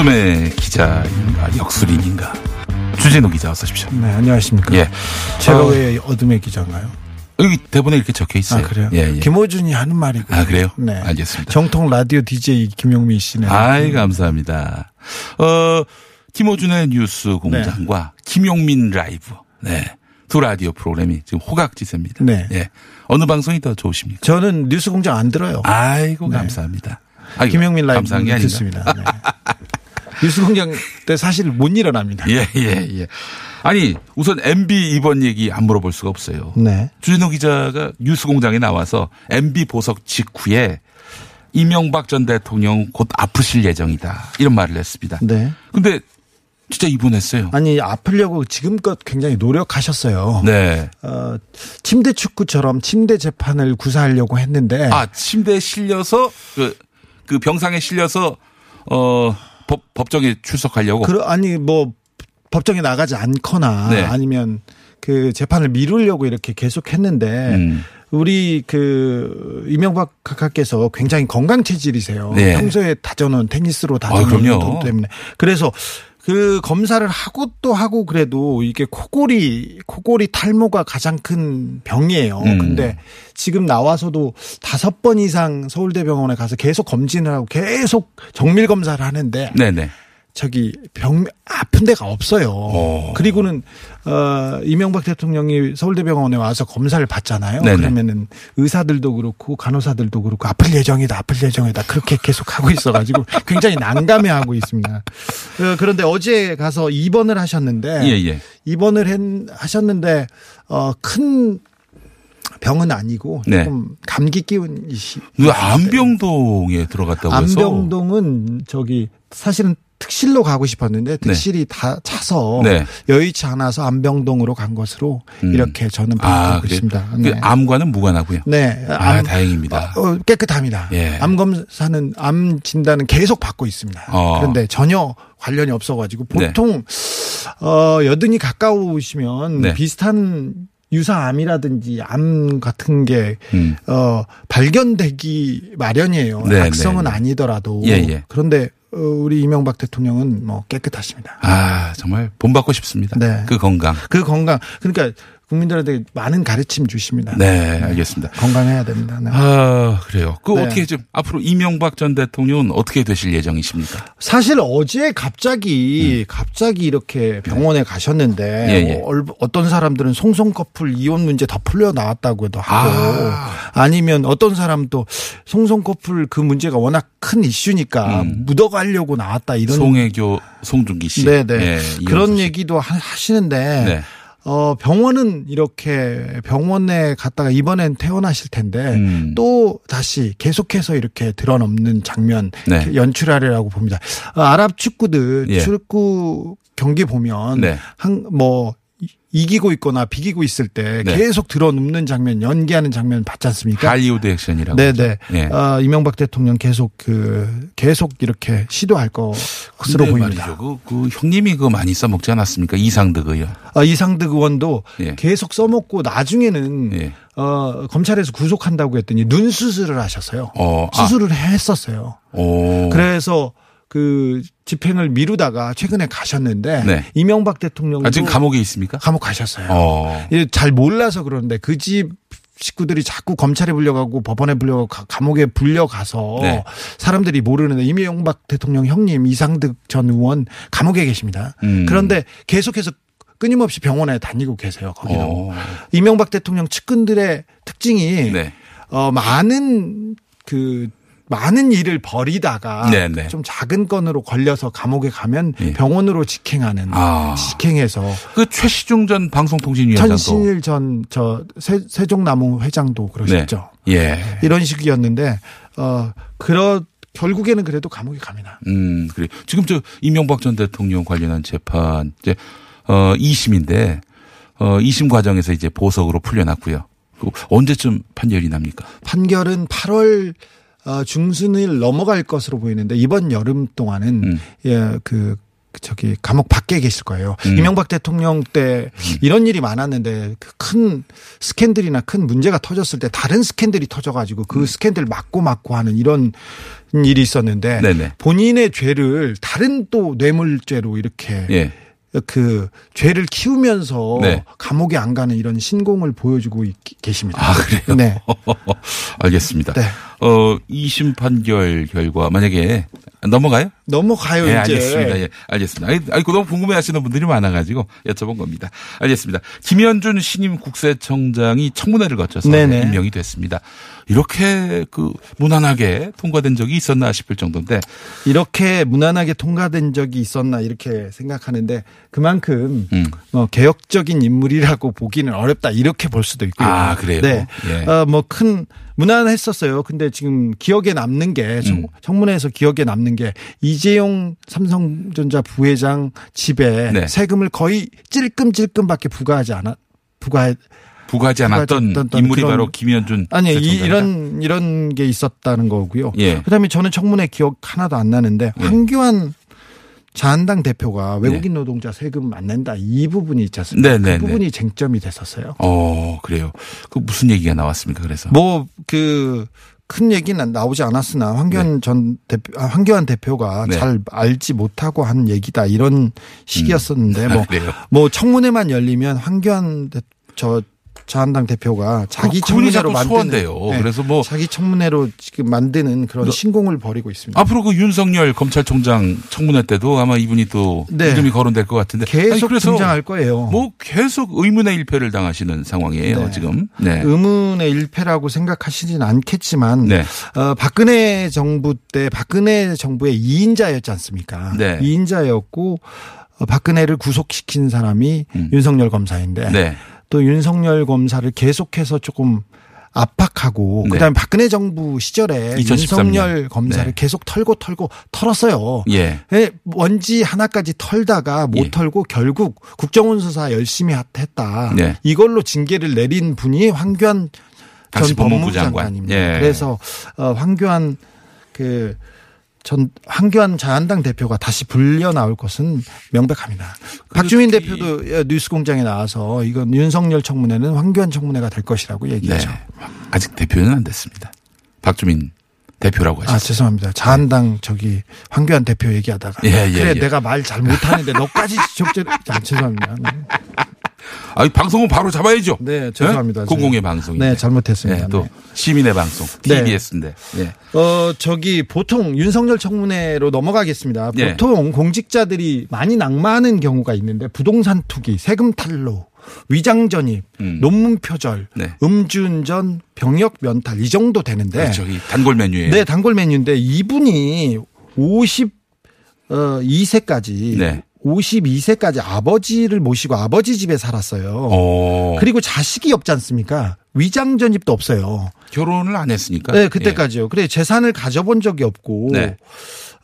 Speaker 8: 어둠의 기자인가 역술인인가 주진우 기자 어서 오십시오.
Speaker 14: 네, 안녕하십니까.
Speaker 8: 예.
Speaker 14: 제가
Speaker 8: 어,
Speaker 14: 왜 어둠의 기자인가요?
Speaker 8: 여기 대본에 이렇게 적혀 있어요.
Speaker 14: 아, 그래요?
Speaker 8: 예, 예.
Speaker 14: 김호준이 하는 말이고.
Speaker 8: 아, 그래요?
Speaker 14: 네.
Speaker 8: 알겠습니다.
Speaker 14: 정통 라디오 DJ 김용민 씨는.
Speaker 8: 아이, 감사합니다. 어, 김호준의 뉴스 공장과 김용민 라이브. 네. 두 라디오 프로그램이 지금 호각지세입니다.
Speaker 14: 네.
Speaker 8: 예. 어느 방송이 더 좋으십니까?
Speaker 14: 저는 뉴스 공장 안 들어요.
Speaker 8: 아이고,
Speaker 14: 네.
Speaker 8: 감사합니다. 아이고,
Speaker 14: 김용민 라이브
Speaker 8: 감사한 게 아니라.
Speaker 14: 듣습니다. 네. (laughs) 뉴스 공장 때 사실 못 일어납니다.
Speaker 8: 예, 예, 예. 아니, 우선 MB 이번 얘기 안 물어볼 수가 없어요.
Speaker 14: 네.
Speaker 8: 주진호 기자가 뉴스 공장에 나와서 MB 보석 직후에 이명박 전 대통령 곧 아프실 예정이다. 이런 말을 했습니다.
Speaker 14: 네.
Speaker 8: 근데 진짜 입원했어요.
Speaker 14: 아니, 아프려고 지금껏 굉장히 노력하셨어요.
Speaker 8: 네.
Speaker 14: 어, 침대 축구처럼 침대 재판을 구사하려고 했는데.
Speaker 8: 아, 침대에 실려서 그, 그 병상에 실려서 어 법, 법정에 출석하려고.
Speaker 14: 그, 아니, 뭐, 법정에 나가지 않거나
Speaker 8: 네.
Speaker 14: 아니면 그 재판을 미루려고 이렇게 계속 했는데
Speaker 8: 음.
Speaker 14: 우리 그 이명박 각하께서 굉장히 건강 체질이세요.
Speaker 8: 네.
Speaker 14: 평소에 다져놓은 테니스로
Speaker 8: 아,
Speaker 14: 다져놓은
Speaker 8: 그럼요.
Speaker 14: 돈 때문에 그래서 그 검사를 하고 또 하고 그래도 이게 코골이 코골이 탈모가 가장 큰 병이에요.
Speaker 8: 음.
Speaker 14: 근데 지금 나와서도 다섯 번 이상 서울대병원에 가서 계속 검진을 하고 계속 정밀 검사를 하는데
Speaker 8: 네네.
Speaker 14: 저기 병 아픈 데가 없어요. 그리고는 어 이명박 대통령이 서울대병원에 와서 검사를 받잖아요.
Speaker 8: 네네.
Speaker 14: 그러면은 의사들도 그렇고 간호사들도 그렇고 아플 예정이다, 아플 예정이다 그렇게 계속 하고 있어가지고 (laughs) 굉장히 난감해하고 있습니다. 어, 그런데 어제 가서 입원을 하셨는데
Speaker 8: 예, 예.
Speaker 14: 입원을 했, 하셨는데 어큰 병은 아니고
Speaker 8: 네.
Speaker 14: 조금 감기 기운이시.
Speaker 8: 그 안병동에 들어갔다고 해서.
Speaker 14: 안병동은 저기 사실은 특실로 가고 싶었는데 특실이 다 차서
Speaker 8: 네.
Speaker 14: 여의치 않아서 안병동으로 간 것으로
Speaker 8: 음.
Speaker 14: 이렇게 저는
Speaker 8: 아,
Speaker 14: 파악하고
Speaker 8: 그래요?
Speaker 14: 있습니다.
Speaker 8: 그
Speaker 14: 네.
Speaker 8: 암과는 무관하고요.
Speaker 14: 네.
Speaker 8: 아,
Speaker 14: 암-
Speaker 8: 다행입니다.
Speaker 14: 어, 깨끗합니다.
Speaker 8: 예.
Speaker 14: 암 검사는 암 진단은 계속 받고 있습니다.
Speaker 8: 어.
Speaker 14: 그런데 전혀 관련이 없어가지고
Speaker 8: 네.
Speaker 14: 보통 어 여든이 가까우시면
Speaker 8: 네.
Speaker 14: 비슷한 유사암이라든지 암 같은 게
Speaker 8: 음.
Speaker 14: 어, 발견되기 마련이에요.
Speaker 8: 네,
Speaker 14: 악성은
Speaker 8: 네, 네.
Speaker 14: 아니더라도.
Speaker 8: 예, 예.
Speaker 14: 그런데 어, 우리 이명박 대통령은 뭐 깨끗하십니다.
Speaker 8: 아, 정말 본받고 싶습니다.
Speaker 14: 네.
Speaker 8: 그 건강.
Speaker 14: 그 건강. 그러니까 국민들한테 많은 가르침 주십니다.
Speaker 8: 네, 알겠습니다.
Speaker 14: 건강해야 됩니다. 네.
Speaker 8: 아, 그래요. 그
Speaker 14: 네.
Speaker 8: 어떻게 좀 앞으로 이명박 전 대통령은 어떻게 되실 예정이십니까?
Speaker 14: 사실 어제 갑자기 갑자기 이렇게 병원에 가셨는데
Speaker 8: 음. 예, 예.
Speaker 14: 뭐 얼- 어떤 사람들은 송송 커플 이혼 문제 더 풀려 나왔다고도 하고 아. 니면 어떤 사람도 송송 커플 그 문제가 워낙 큰 이슈니까 묻어가려고 나왔다 이런
Speaker 8: 음. 송혜교, 송중기 씨.
Speaker 14: 네 네
Speaker 8: 예,
Speaker 14: 그런. 얘기도 하- 하시는데
Speaker 8: 네.
Speaker 14: 어 병원은 이렇게 병원에 갔다가 이번엔 퇴원하실 텐데
Speaker 8: 음.
Speaker 14: 또 다시 계속해서 이렇게 드러넘는 장면
Speaker 8: 네.
Speaker 14: 연출하리라고 봅니다. 어, 아랍 축구들
Speaker 8: 예.
Speaker 14: 축구 경기 보면
Speaker 8: 네.
Speaker 14: 한뭐 이기고 있거나 비기고 있을 때
Speaker 8: 네.
Speaker 14: 계속 드러눕는 장면, 연기하는 장면 봤지 않습니까?
Speaker 8: 할리우드 액션이라고.
Speaker 14: 네네.
Speaker 8: 예.
Speaker 14: 어, 이명박 대통령 계속 그 계속 이렇게 시도할 것으로 보입니다.
Speaker 8: 말이죠. 그, 그 형님이 그거 많이 써먹지 않았습니까? 이상득 의원.
Speaker 14: 어, 이상득 의원도
Speaker 8: 예.
Speaker 14: 계속 써먹고 나중에는
Speaker 8: 예.
Speaker 14: 어, 검찰에서 구속한다고 했더니 눈 수술을 하셨어요.
Speaker 8: 어, 아.
Speaker 14: 수술을 했었어요.
Speaker 8: 오.
Speaker 14: 그래서 그 집행을 미루다가 최근에 가셨는데
Speaker 8: 네.
Speaker 14: 이명박 대통령도
Speaker 8: 아, 지금 감옥에 있습니까?
Speaker 14: 감옥 가셨어요.
Speaker 8: 어.
Speaker 14: 예, 잘 몰라서 그러는데 그 집 식구들이 자꾸 검찰에 불려가고 법원에 불려가고 가- 감옥에 불려가서
Speaker 8: 네.
Speaker 14: 사람들이 모르는데 이명박 대통령 형님 이상득 전 의원 감옥에 계십니다.
Speaker 8: 음.
Speaker 14: 그런데 계속해서 끊임없이 병원에 다니고 계세요. 거기는
Speaker 8: 어.
Speaker 14: 이명박 대통령 측근들의 특징이
Speaker 8: 네.
Speaker 14: 어 많은 그 많은 일을 벌이다가
Speaker 8: 네, 네.
Speaker 14: 좀 작은 건으로 걸려서 감옥에 가면
Speaker 8: 예.
Speaker 14: 병원으로 직행하는
Speaker 8: 아.
Speaker 14: 직행해서
Speaker 8: 그 최시중 전 방송통신위원장도.
Speaker 14: 천신일 전 저 세종나무 회장도 그러셨죠.
Speaker 8: 예.
Speaker 14: 이런 식이었는데 어 그런 결국에는 그래도 감옥에 갑니다.
Speaker 8: 음, 그래. 지금 저 이명박 전 대통령 관련한 재판 이제 어 2심인데 어 2심 과정에서 이제 보석으로 풀려났고요. 그 언제쯤 판결이 납니까?
Speaker 14: 판결은 8월 어, 중순을 넘어갈 것으로 보이는데 이번 여름 동안은
Speaker 8: 음.
Speaker 14: 예, 그 저기 감옥 밖에 계실 거예요.
Speaker 8: 음.
Speaker 14: 이명박 대통령 때 이런 일이 많았는데 그큰 스캔들이나 큰 문제가 터졌을 때 다른 스캔들이 터져가지고
Speaker 8: 음.
Speaker 14: 그 스캔들 막고 막고 하는 이런 일이 있었는데
Speaker 8: 네네.
Speaker 14: 본인의 죄를 다른 또 뇌물죄로 이렇게
Speaker 8: 예.
Speaker 14: 그 죄를 키우면서
Speaker 8: 네.
Speaker 14: 감옥에 안 가는 이런 신공을 보여주고 있- 계십니다.
Speaker 8: 아, 그래요?
Speaker 14: 네. (laughs)
Speaker 8: 알겠습니다.
Speaker 14: 네.
Speaker 8: 어, 2심 판결 결과 만약에 넘어가요?
Speaker 14: 넘어가요
Speaker 8: 네,
Speaker 14: 이제.
Speaker 8: 알겠습니다. 예, 알겠습니다. 아이, 아이, 너무 궁금해 하시는 분들이 많아가지고 여쭤본 겁니다. 알겠습니다. 김현준 신임 국세청장이 청문회를 거쳐서
Speaker 14: 네네.
Speaker 8: 임명이 됐습니다. 이렇게 그 무난하게 통과된 적이 있었나 싶을 정도인데
Speaker 14: 이렇게 무난하게 통과된 적이 있었나 이렇게 생각하는데 그만큼
Speaker 8: 음.
Speaker 14: 어, 개혁적인 인물이라고 보기는 어렵다 이렇게 볼 수도 있고요.
Speaker 8: 아, 그래요?
Speaker 14: 네.
Speaker 8: 예.
Speaker 14: 어, 뭐큰 무난했었어요. 근데 지금 기억에 남는 게 청,
Speaker 8: 음.
Speaker 14: 청문회에서 기억에 남는 게 이재용 삼성전자 부회장 집에
Speaker 8: 네.
Speaker 14: 세금을 거의 찔끔찔끔밖에 부과하지 않았 부과해
Speaker 8: 부과하지 않았던 인물이 바로 김현준
Speaker 14: 아니 이. 이런 이런 게 있었다는 거고요.
Speaker 8: 예.
Speaker 14: 그다음에 저는 청문회 기억 하나도 안 나는데
Speaker 8: 예.
Speaker 14: 황교안 자한당 대표가 외국인 노동자 세금 안 낸다 이 부분이 있지 않습니까?
Speaker 8: 네, 네,
Speaker 14: 그
Speaker 8: 네.
Speaker 14: 부분이 쟁점이 됐었어요.
Speaker 8: 어, 그래요. 그 무슨 얘기가 나왔습니까? 그래서.
Speaker 14: 뭐 그 큰 얘기는 나오지 않았으나 황교안 전 대표 아, 황교안 대표가
Speaker 8: 네.
Speaker 14: 잘 알지 못하고 한 얘기다 이런 식이었었는데 (laughs)
Speaker 8: 아,
Speaker 14: 뭐? 뭐 청문회만 열리면 황교안 대, 저 자한당 대표가 자기
Speaker 8: 그-
Speaker 14: 청문회로
Speaker 8: 자꾸
Speaker 14: 만드는
Speaker 8: 소환돼요. 그래서 뭐-
Speaker 14: 자기 청문회로 지금 만드는 그런
Speaker 8: 너-
Speaker 14: 신공을 벌이고 있습니다.
Speaker 8: 앞으로 그 윤석열 검찰총장 청문회 때도 아마 이분이 또
Speaker 14: 네.
Speaker 8: 이름이 거론될 것 같은데
Speaker 14: 계속
Speaker 8: 아니,
Speaker 14: 등장할 거예요.
Speaker 8: 뭐 계속 의문의 일패를 당하시는 상황이에요
Speaker 14: 네.
Speaker 8: 지금. 네.
Speaker 14: 의문의 일패라고 생각하시진 않겠지만
Speaker 8: 네.
Speaker 14: 어, 박근혜 정부 때 박근혜 정부의 2인자였지 않습니까?
Speaker 8: 네.
Speaker 14: 2인자였고 어, 박근혜를 구속시킨 사람이 윤석열 검사인데
Speaker 8: 네.
Speaker 14: 또 윤석열 검사를 계속해서 조금 압박하고
Speaker 8: 네.
Speaker 14: 그다음에 박근혜 정부 시절에
Speaker 8: 2013 년.
Speaker 14: 윤석열 검사를
Speaker 8: 네.
Speaker 14: 계속 털고 털고 털었어요.
Speaker 8: 예.
Speaker 14: 예, 먼지 하나까지 털다가 못
Speaker 8: 예.
Speaker 14: 털고 결국 국정원 수사 열심히 하- 했다.
Speaker 8: 네.
Speaker 14: 이걸로 징계를 내린 분이 황교안 전
Speaker 8: 법무부
Speaker 14: 법무부
Speaker 8: 장관.
Speaker 14: 장관입니다.
Speaker 8: 예.
Speaker 14: 그래서 어, 황교안 그 전 황교안 자한당 대표가 다시 불려 나올 것은 명백합니다. 박주민 대표도 예, 뉴스공장에 나와서 이건 윤석열 청문회는 황교안 청문회가 될 것이라고
Speaker 8: 네.
Speaker 14: 얘기했죠.
Speaker 8: 아직 대표는 안 됐습니다. 박주민 대표라고 하셨어요.
Speaker 14: 아 죄송합니다. 자한당 저기 황교안 대표 얘기하다가
Speaker 8: 예, 예,
Speaker 14: 그래
Speaker 8: 예.
Speaker 14: 내가 말 잘 못하는데 너까지 아, 죄송합니다. 네.
Speaker 8: 아, 방송은 바로 잡아야죠.
Speaker 14: 네, 죄송합니다.
Speaker 8: 네? 공공의 방송이.
Speaker 14: 네, 잘못했습니다.
Speaker 8: 또
Speaker 14: 네.
Speaker 8: 시민의 방송
Speaker 14: 네.
Speaker 8: TBS인데. 네.
Speaker 14: 어, 저기 보통 윤석열 청문회로 넘어가겠습니다.
Speaker 8: 네.
Speaker 14: 보통 공직자들이 많이 낙마하는 경우가 있는데 부동산 투기, 세금 탈루, 위장 전입,
Speaker 8: 음.
Speaker 14: 논문 표절,
Speaker 8: 네.
Speaker 14: 음주운전, 병역 면탈 이 정도 되는데
Speaker 8: 그렇죠. 이 단골 메뉴예요.
Speaker 14: 네, 단골 메뉴인데 이분이 52세까지
Speaker 8: 네.
Speaker 14: 52세까지 아버지를 모시고 아버지 집에 살았어요.
Speaker 8: 어.
Speaker 14: 그리고 자식이 없지 않습니까? 위장 전입도 없어요.
Speaker 8: 결혼을 안 했으니까.
Speaker 14: 네, 그때까지요. 그래 재산을 가져본 적이 없고
Speaker 8: 네.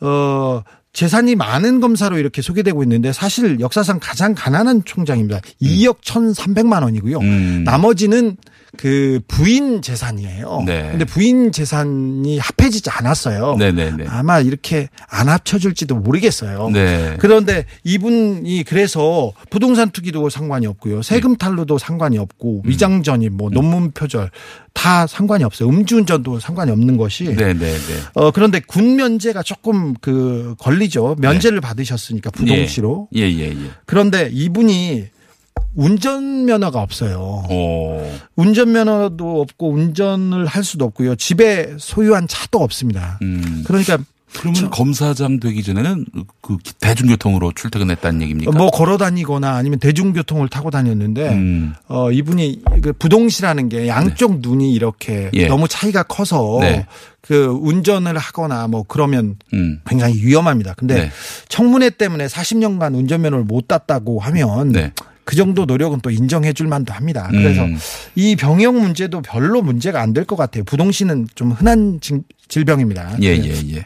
Speaker 14: 어 재산이 많은 검사로 이렇게 소개되고 있는데 사실 역사상 가장 가난한 총장입니다. 2억 1,300만 원이고요.
Speaker 8: 음.
Speaker 14: 나머지는 그 부인 재산이에요.
Speaker 8: 네.
Speaker 14: 근데 부인 재산이 합해지지 않았어요.
Speaker 8: 네네네.
Speaker 14: 아마 이렇게 안 합쳐줄지도 모르겠어요.
Speaker 8: 네.
Speaker 14: 그런데 이분이 그래서 부동산 투기도 상관이 없고요. 세금 탈루도 상관이 없고
Speaker 8: 음.
Speaker 14: 위장 전입, 뭐 논문 표절 다 상관이 없어요. 음주운전도 상관이 없는 것이.
Speaker 8: 네네네.
Speaker 14: 어 그런데 군 면제가 조금 그 걸리죠. 면제를 받으셨으니까 부동시로.
Speaker 8: 예, 예, 예.
Speaker 14: 그런데 이분이 운전면허가 없어요.
Speaker 8: 어.
Speaker 14: 운전면허도 없고 운전을 할 수도 없고요. 집에 소유한 차도 없습니다.
Speaker 8: 음.
Speaker 14: 그러니까
Speaker 8: 그러면 검사장 되기 전에는 그 대중교통으로 출퇴근했다는 얘기입니까?
Speaker 14: 뭐 걸어 다니거나 아니면 대중교통을 타고 다녔는데
Speaker 8: 음.
Speaker 14: 어 이분이 그 부동시라는 게 양쪽 눈이 이렇게
Speaker 8: 예.
Speaker 14: 너무 차이가 커서
Speaker 8: 네.
Speaker 14: 그 운전을 하거나 뭐 그러면
Speaker 8: 음.
Speaker 14: 굉장히 위험합니다. 근데
Speaker 8: 네.
Speaker 14: 청문회 때문에 40년간 운전면허를 못 땄다고 하면
Speaker 8: 네.
Speaker 14: 그 정도 노력은 또 인정해 줄 만도 합니다. 그래서
Speaker 8: 음.
Speaker 14: 이 병역 문제도 별로 문제가 안 될 것 같아요. 부동시는 좀 흔한 질- 질병입니다.
Speaker 8: 예,
Speaker 14: 네.
Speaker 8: 예, 예.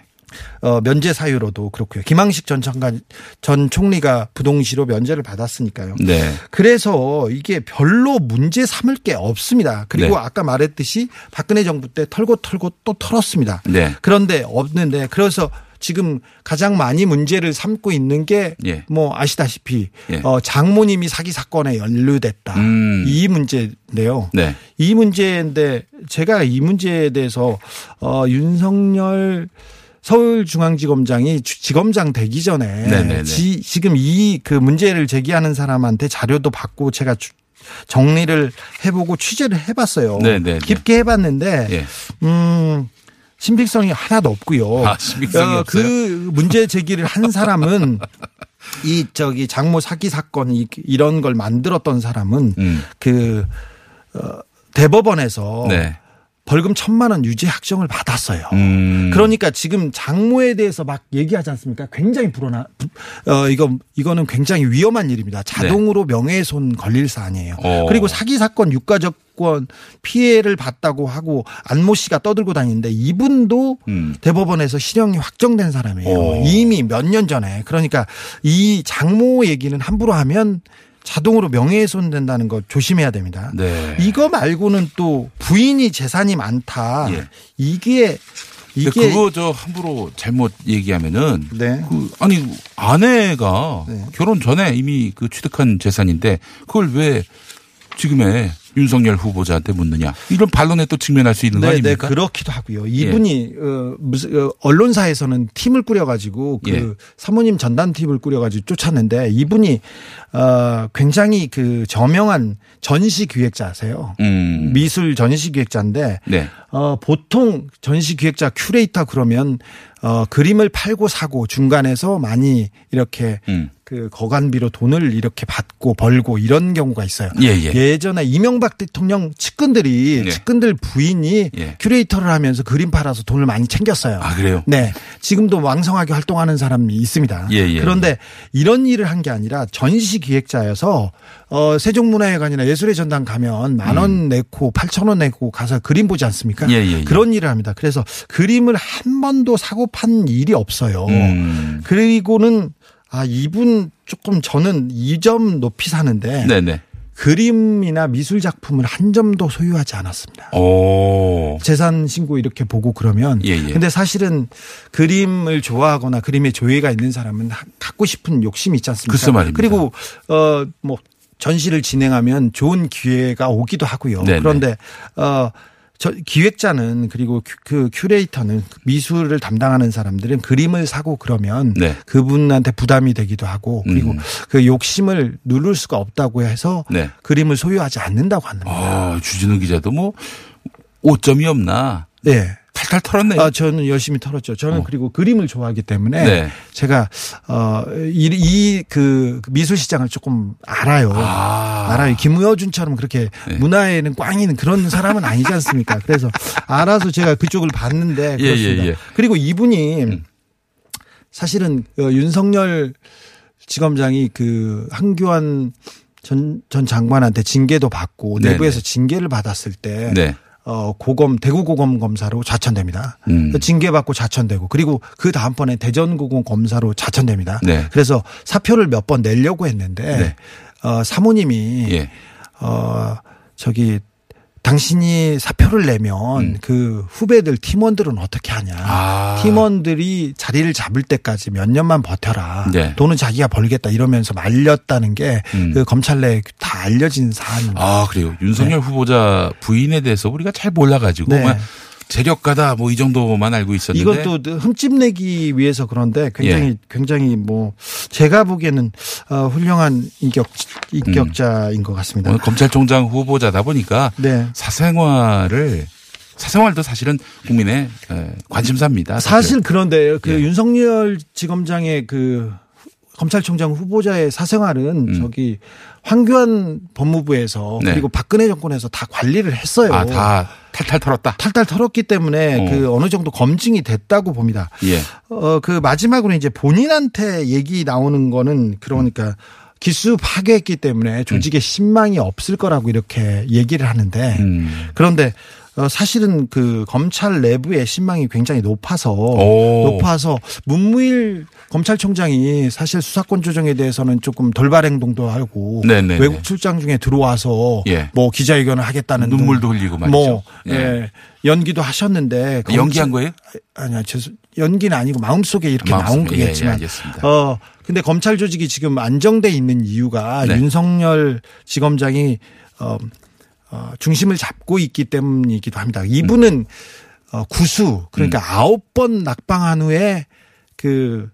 Speaker 14: 어, 면제 사유로도 그렇고요. 김항식 전 장관 전 총리가 부동시로 면제를 받았으니까요.
Speaker 8: 네.
Speaker 14: 그래서 이게 별로 문제 삼을 게 없습니다. 그리고
Speaker 8: 네.
Speaker 14: 아까 말했듯이 박근혜 정부 때 털고 털고 또 털었습니다.
Speaker 8: 네.
Speaker 14: 그런데 없는데 그래서 지금 가장 많이 문제를 삼고 있는 게뭐
Speaker 8: 예.
Speaker 14: 아시다시피
Speaker 8: 예.
Speaker 14: 어, 장모님이 사기 사건에 연루됐다.
Speaker 8: 음.
Speaker 14: 이 문제인데요.
Speaker 8: 네.
Speaker 14: 이 문제인데 제가 이 문제에 대해서 어 윤석열 서울중앙지검장이 주- 지검장 되기 전에
Speaker 8: 네네네.
Speaker 14: 지, 지금 이 그 문제를 제기하는 사람한테 자료도 받고 제가 주- 정리를 해보고 취재를 해봤어요.
Speaker 8: 네네네.
Speaker 14: 깊게 해봤는데
Speaker 8: 예.
Speaker 14: 음. 신빙성이 하나도 없고요.
Speaker 8: 아, 신빙성이 없어요?
Speaker 14: 그 문제 제기를 한 사람은 이 저기 장모 사기 사건 이- 이런 걸 만들었던 사람은 그 어, 대법원에서
Speaker 8: 음. 네.
Speaker 14: 벌금 천만 원 유죄 확정을 받았어요.
Speaker 8: 음.
Speaker 14: 그러니까 지금 장모에 대해서 막 얘기하지 않습니까? 굉장히 불어나, 부- 어, 이거, 이거는 굉장히 위험한 일입니다. 자동으로 명예훼손 걸릴 사안이에요.
Speaker 8: 네. 어.
Speaker 14: 그리고 사기 사건 유가적 권 피해를 봤다고 하고 안모 씨가 떠들고 다니는데 이분도 대법원에서 실형이 확정된 사람이에요.
Speaker 8: 음. 어.
Speaker 14: 이미 몇 년 전에. 그러니까 이 장모 얘기는 함부로 하면 자동으로 명예훼손 된다는 거 조심해야 됩니다.
Speaker 8: 네.
Speaker 14: 이거 말고는 또 부인이 재산이 많다. 이게 이게
Speaker 8: 근데 그거 저 함부로 잘못 얘기하면은
Speaker 14: 네.
Speaker 8: 그 아니 아내가 결혼 전에 이미 그 취득한 재산인데 그걸 왜 지금의 윤석열 후보자한테 묻느냐 이런 반론에 또 직면할 수 있는 거
Speaker 14: 네, 네,
Speaker 8: 아닙니까?
Speaker 14: 그렇기도 하고요. 이분이 어, 무슨 어, 언론사에서는 팀을 꾸려가지고 그
Speaker 8: 예.
Speaker 14: 사모님 전담 팀을 꾸려가지고 쫓았는데 이분이 어, 굉장히 그 저명한 전시 기획자세요.
Speaker 8: 음.
Speaker 14: 미술 전시 기획자인데
Speaker 8: 네.
Speaker 14: 어, 보통 전시 기획자 큐레이터 그러면 어, 그림을 팔고 사고 중간에서 많이 이렇게
Speaker 8: 음.
Speaker 14: 그 거간비로 돈을 이렇게 받고 벌고 이런 경우가 있어요.
Speaker 8: 예, 예.
Speaker 14: 전에 이명박 대통령 측근들이
Speaker 8: 예.
Speaker 14: 측근들 부인이
Speaker 8: 예.
Speaker 14: 큐레이터를 하면서 그림 팔아서 돈을 많이 챙겼어요.
Speaker 8: 아 그래요?
Speaker 14: 네. 지금도 왕성하게 활동하는 사람이 있습니다.
Speaker 8: 예, 예.
Speaker 14: 그런데 이런 일을 한 게 아니라 전시 기획자여서 어 세종문화회관이나 예술의 전당 가면 만원 내고 8천 원 내고 가서 그림 보지 않습니까?
Speaker 8: 음. 예, 예, 예.
Speaker 14: 그런 일을 합니다. 그래서 그림을 한 번도 사고 판 일이 없어요.
Speaker 8: 음.
Speaker 14: 그리고는 아 이분 조금 저는 이 점 높이 사는데
Speaker 8: 네네.
Speaker 14: 그림이나 미술 작품을 한 점도 소유하지 않았습니다.
Speaker 8: 오.
Speaker 14: 재산 신고 이렇게 보고 그러면
Speaker 8: 예, 예.
Speaker 14: 근데 사실은 그림을 좋아하거나 그림에 조예가 있는 사람은 하- 갖고 싶은 욕심이 있지 않습니까?
Speaker 8: 말입니다.
Speaker 14: 그리고 어뭐 전시를 진행하면 좋은 기회가 오기도 하고요.
Speaker 8: 네네.
Speaker 14: 그런데 어 저 기획자는 그리고 큐- 그 큐레이터는 미술을 담당하는 사람들은 그림을 사고 그러면
Speaker 8: 네.
Speaker 14: 그분한테 부담이 되기도 하고 그리고
Speaker 8: 음.
Speaker 14: 그 욕심을 누를 수가 없다고 해서
Speaker 8: 네.
Speaker 14: 그림을 소유하지 않는다고 합니다.
Speaker 8: 아 주진우 기자도 뭐 오점이 없나?
Speaker 14: 네.
Speaker 8: 탈탈 털었네요.
Speaker 14: 아, 저는 열심히 털었죠. 저는 그리고 그림을 좋아하기 때문에
Speaker 8: 네.
Speaker 14: 제가 어이그 미술 시장을 조금 알아요.
Speaker 8: 아.
Speaker 14: 알아요. 김우여준처럼 그렇게
Speaker 8: 네.
Speaker 14: 문화에는 꽝이는 그런 사람은 아니지 않습니까? 그래서 알아서 제가 그쪽을 봤는데
Speaker 8: 예,
Speaker 14: 그렇습니다.
Speaker 8: 예, 예.
Speaker 14: 그리고 이분이 사실은 어, 윤석열 지검장이 그 한교안 전, 전 장관한테 징계도 받고
Speaker 8: 네네.
Speaker 14: 내부에서 징계를 받았을 때
Speaker 8: 네.
Speaker 14: 어, 고검, 대구 고검 검사로 자천됩니다.
Speaker 8: 음.
Speaker 14: 징계받고 자천되고 그리고 그 다음번에 대전 고검 검사로 자천됩니다.
Speaker 8: 네.
Speaker 14: 그래서 사표를 몇 번 내려고 했는데
Speaker 8: 네.
Speaker 14: 어, 사모님이
Speaker 8: 예.
Speaker 14: 어, 저기 당신이 사표를 내면 그 후배들 팀원들은 어떻게 하냐.
Speaker 8: 음. 아.
Speaker 14: 팀원들이 자리를 잡을 때까지 몇 년만 버텨라.
Speaker 8: 네.
Speaker 14: 돈은 자기가 벌겠다 이러면서 말렸다는 게그
Speaker 8: 음.
Speaker 14: 검찰 내에 다 알려진 사안입니다.
Speaker 8: 아 그래요. 윤석열 후보자 부인에 대해서 우리가 잘 몰라가지고
Speaker 14: 네.
Speaker 8: 재력가다 뭐 이 정도만 알고 있었는데
Speaker 14: 이것도 흠집 내기 위해서 그런데 굉장히
Speaker 8: 예.
Speaker 14: 굉장히 뭐 제가 보기에는 어, 훌륭한 인격 인격자인 것 같습니다.
Speaker 8: 검찰총장 후보자다 보니까
Speaker 14: 네.
Speaker 8: 사생활을 사생활도 사실은 국민의 에, 관심사입니다.
Speaker 14: 사실 그런데 그
Speaker 8: 예.
Speaker 14: 윤석열 지검장의 그 검찰총장 후보자의 사생활은 저기 황교안 법무부에서
Speaker 8: 네.
Speaker 14: 그리고 박근혜 정권에서 다 관리를 했어요.
Speaker 8: 아, 다 탈탈 털었다.
Speaker 14: 탈탈 털었기 때문에
Speaker 8: 어.
Speaker 14: 그 어느 정도 검증이 됐다고 봅니다.
Speaker 8: 예.
Speaker 14: 어, 그 마지막으로 이제 본인한테 얘기 나오는 거는 그러니까 기수 파괴했기 때문에 조직에 신망이 없을 거라고 이렇게 얘기를 하는데
Speaker 8: 음.
Speaker 14: 그런데 어, 사실은 그 검찰 내부의 신망이 굉장히 높아서
Speaker 8: 오.
Speaker 14: 높아서 문무일 검찰총장이 사실 수사권 조정에 대해서는 조금 돌발 행동도 하고
Speaker 8: 네네네.
Speaker 14: 외국 출장 중에 들어와서
Speaker 8: 예.
Speaker 14: 뭐 기자회견을 하겠다는
Speaker 8: 눈물도
Speaker 14: 등
Speaker 8: 흘리고 말이죠.
Speaker 14: 뭐
Speaker 8: 예.
Speaker 14: 예. 연기도 하셨는데
Speaker 8: 연기한
Speaker 14: 검찰-
Speaker 8: 거예요?
Speaker 14: 아니요, 죄송 연기는 아니고 마음속에 이렇게
Speaker 8: 마음속에.
Speaker 14: 나온
Speaker 8: 예, 예,
Speaker 14: 거겠지만
Speaker 8: 알겠습니다.
Speaker 14: 어 근데 검찰 조직이 지금 안정돼 있는 이유가
Speaker 8: 네.
Speaker 14: 윤석열 지검장이 어, 어 중심을 잡고 있기 때문이기도 합니다. 이분은 어 구수 그러니까
Speaker 8: 음.
Speaker 14: 아홉 번 낙방한 후에 그,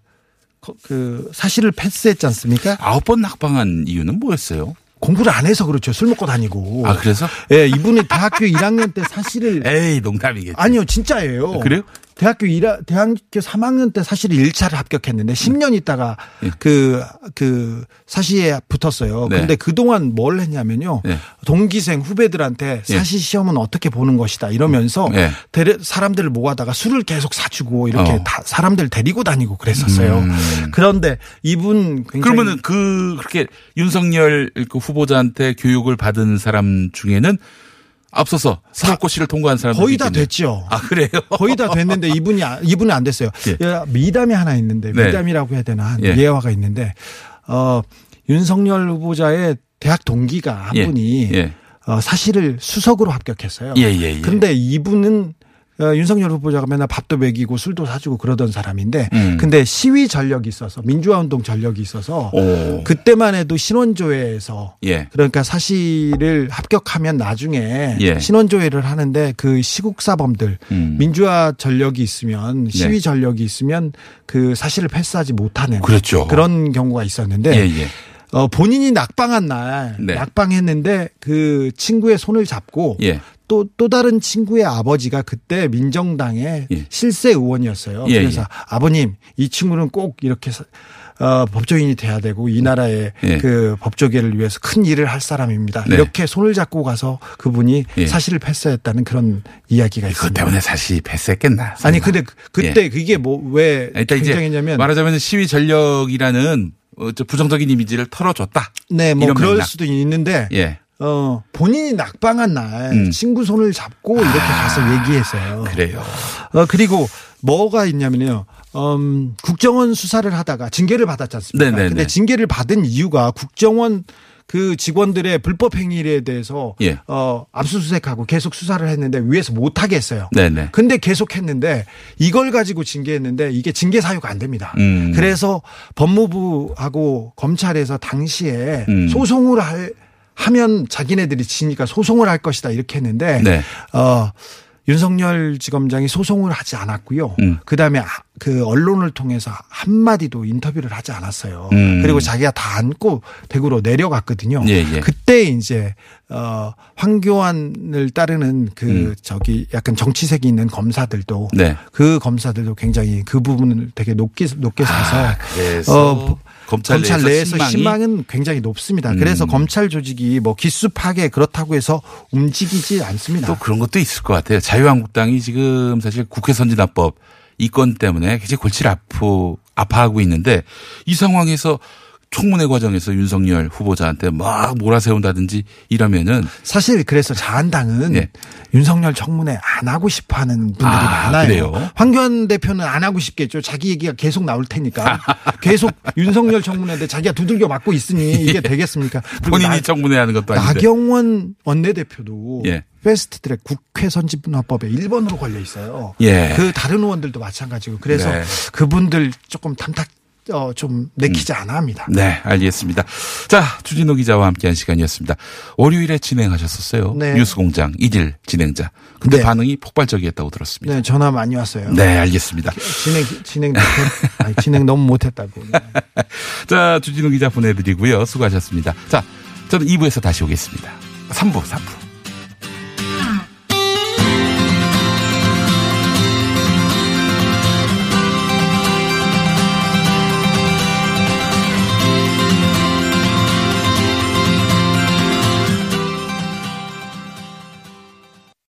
Speaker 14: 거- 그 사실을 패스했지 않습니까?
Speaker 8: 아홉 번 낙방한 이유는 뭐였어요?
Speaker 14: 공부를 안 해서 그렇죠. 술 먹고 다니고.
Speaker 8: 아 그래서?
Speaker 14: 예, 이분이 대학교 1학년 때 사실을 (laughs)
Speaker 8: 에이 농담이겠지.
Speaker 14: 아니요, 진짜예요.
Speaker 8: 그래요?
Speaker 14: 대학교 1학, 대학교 3학년 때 사실 1차를 합격했는데 10년 있다가
Speaker 8: 예.
Speaker 14: 그, 그 사시에 붙었어요.
Speaker 8: 네.
Speaker 14: 근데 그동안 뭘 했냐면요.
Speaker 8: 네.
Speaker 14: 동기생 후배들한테
Speaker 8: 예.
Speaker 14: 사시 시험은 어떻게 보는 것이다 이러면서
Speaker 8: 네.
Speaker 14: 데려, 사람들을 모아다가 술을 계속 사주고 이렇게
Speaker 8: 어.
Speaker 14: 다 사람들 데리고 다니고 그랬었어요.
Speaker 8: 음.
Speaker 14: 그런데 이분 굉장히
Speaker 8: 그러면은 그 그렇게 윤석열 그 후보자한테 교육을 받은 사람 중에는 앞서서 사법고시를 통과한 사람
Speaker 14: 거의 다 됐죠.
Speaker 8: 아 그래요?
Speaker 14: 거의 다 됐는데 이분이 아- 이분은 안 됐어요.
Speaker 8: 예.
Speaker 14: 야, 미담이 하나 있는데
Speaker 8: 네.
Speaker 14: 미담이라고 해야 되나 한
Speaker 8: 예.
Speaker 14: 예화가 있는데 어 윤석열 후보자의 대학 동기가 한
Speaker 8: 예.
Speaker 14: 분이
Speaker 8: 예.
Speaker 14: 어, 사실을 수석으로 합격했어요.
Speaker 8: 예, 예, 예.
Speaker 14: 그런데 이분은 어, 윤석열 후보자가 맨날 밥도 먹이고 술도 사주고 그러던 사람인데
Speaker 8: 음.
Speaker 14: 근데 시위 전력이 있어서 민주화 운동 전력이 있어서
Speaker 8: 오.
Speaker 14: 그때만 해도 신원조회에서
Speaker 8: 예.
Speaker 14: 그러니까 사실을 합격하면 나중에
Speaker 8: 예.
Speaker 14: 신원조회를 하는데 그 시국사범들
Speaker 8: 음.
Speaker 14: 민주화 전력이 있으면 시위
Speaker 8: 네.
Speaker 14: 전력이 있으면 그 사실을 패스하지 못하는
Speaker 8: 그렇죠.
Speaker 14: 런 경우가 있었는데
Speaker 8: 예, 예.
Speaker 14: 어, 본인이 낙방한 날
Speaker 8: 네.
Speaker 14: 낙방했는데 그 친구의 손을 잡고
Speaker 8: 예.
Speaker 14: 또, 또 다른 친구의 아버지가 그때 민정당의
Speaker 8: 예.
Speaker 14: 실세 의원이었어요.
Speaker 8: 예,
Speaker 14: 그래서
Speaker 8: 예.
Speaker 14: 아버님 이 친구는 꼭 이렇게 사- 어, 법조인이 돼야 되고 이 나라의
Speaker 8: 예.
Speaker 14: 그 법조계를 위해서 큰 일을 할 사람입니다.
Speaker 8: 네.
Speaker 14: 이렇게 손을 잡고 가서 그분이
Speaker 8: 예.
Speaker 14: 사실을 패스했다는 그런 이야기가 있습니다.
Speaker 8: 때문에 사실 패스했겠나?
Speaker 14: 아니 근데 그- 그때 그게 뭐왜
Speaker 8: 일단 이제
Speaker 14: 굉장했냐면
Speaker 8: 말하자면 시위 전력이라는 어, 저 부정적인 이미지를 털어줬다.
Speaker 14: 네, 뭐 그럴
Speaker 8: 맥락.
Speaker 14: 수도 있는데
Speaker 8: 예.
Speaker 14: 어, 본인이 낙방한 날
Speaker 8: 음.
Speaker 14: 친구 손을 잡고 이렇게 가서 얘기했어요.
Speaker 8: 그래요.
Speaker 14: 어, 그리고 뭐가 있냐면요. 음, 국정원 수사를 하다가 징계를 받았지 않습니까?
Speaker 8: 네네네.
Speaker 14: 근데 징계를 받은 이유가 국정원 그 직원들의 불법 행위에 대해서
Speaker 8: 예.
Speaker 14: 어, 압수수색하고 계속 수사를 했는데 위에서 못 하게 했어요.
Speaker 8: 네네.
Speaker 14: 근데 계속 했는데 이걸 가지고 징계했는데 이게 징계 사유가 안 됩니다.
Speaker 8: 음.
Speaker 14: 그래서 법무부하고 검찰에서 당시에
Speaker 8: 음.
Speaker 14: 소송을 할 하면 자기네들이 지니까 소송을 할 것이다 이렇게 했는데
Speaker 8: 네.
Speaker 14: 어 윤석열 지검장이 소송을 하지 않았고요.
Speaker 8: 음.
Speaker 14: 그다음에 아- 그 언론을 통해서 한 마디도 인터뷰를 하지 않았어요.
Speaker 8: 음.
Speaker 14: 그리고 자기가 다 안고 대구로 내려갔거든요.
Speaker 8: 예, 예.
Speaker 14: 그때 이제 어 황교안을 따르는 그
Speaker 8: 음.
Speaker 14: 저기 약간 정치색이 있는 검사들도
Speaker 8: 네.
Speaker 14: 그 검사들도 굉장히 그 부분을 되게 높게 높게 사서
Speaker 8: 아,
Speaker 14: 어,
Speaker 8: 검찰,
Speaker 14: 검찰 내에서
Speaker 8: 신망이
Speaker 14: 신망은 굉장히 높습니다.
Speaker 8: 음.
Speaker 14: 그래서 검찰 조직이 뭐 기수 파괴 그렇다고 해서 움직이지 않습니다.
Speaker 8: 또 그런 것도 있을 것 같아요. 자유한국당이 지금 사실 국회 선진화법 이 건 때문에 굉장히 골치를 아프, 아파하고 있는데 이 상황에서 청문회 과정에서 윤석열 후보자한테 막 몰아세운다든지 이러면은
Speaker 14: 사실 그래서 자한당은
Speaker 8: 예.
Speaker 14: 윤석열 청문회 안 하고 싶어 하는 분들이
Speaker 8: 아,
Speaker 14: 많아요.
Speaker 8: 그래요?
Speaker 14: 황교안 대표는 안 하고 싶겠죠. 자기 얘기가 계속 나올 테니까. (laughs) 계속 윤석열 청문회인데 자기가 두들겨 맞고 있으니 (laughs) 이게 되겠습니까?
Speaker 8: 본인이
Speaker 14: 나-
Speaker 8: 청문회 하는 것도 아닌데.
Speaker 14: 나경원 원내대표도
Speaker 8: 예.
Speaker 14: 패스트 트랙 국회 선진화법에 1번으로 걸려 있어요.
Speaker 8: 예.
Speaker 14: 그 다른 의원들도 마찬가지고 그래서
Speaker 8: 네.
Speaker 14: 그분들 조금 탐탁 어, 좀 내키지 않아 합니다.
Speaker 8: 네, 알겠습니다. 자, 주진호 기자와 함께한 시간이었습니다. 월요일에 진행하셨었어요.
Speaker 14: 네.
Speaker 8: 뉴스공장 이질 진행자. 근데
Speaker 14: 네.
Speaker 8: 반응이 폭발적이었다고 들었습니다.
Speaker 14: 네, 전화 많이 왔어요.
Speaker 8: 네, 알겠습니다.
Speaker 14: 진행 진행 아니, 진행 너무 못했다고. (laughs)
Speaker 8: 자, 주진우 기자 보내드리고요. 수고하셨습니다. 자, 저는 2부에서 다시 오겠습니다. 3부, 3부.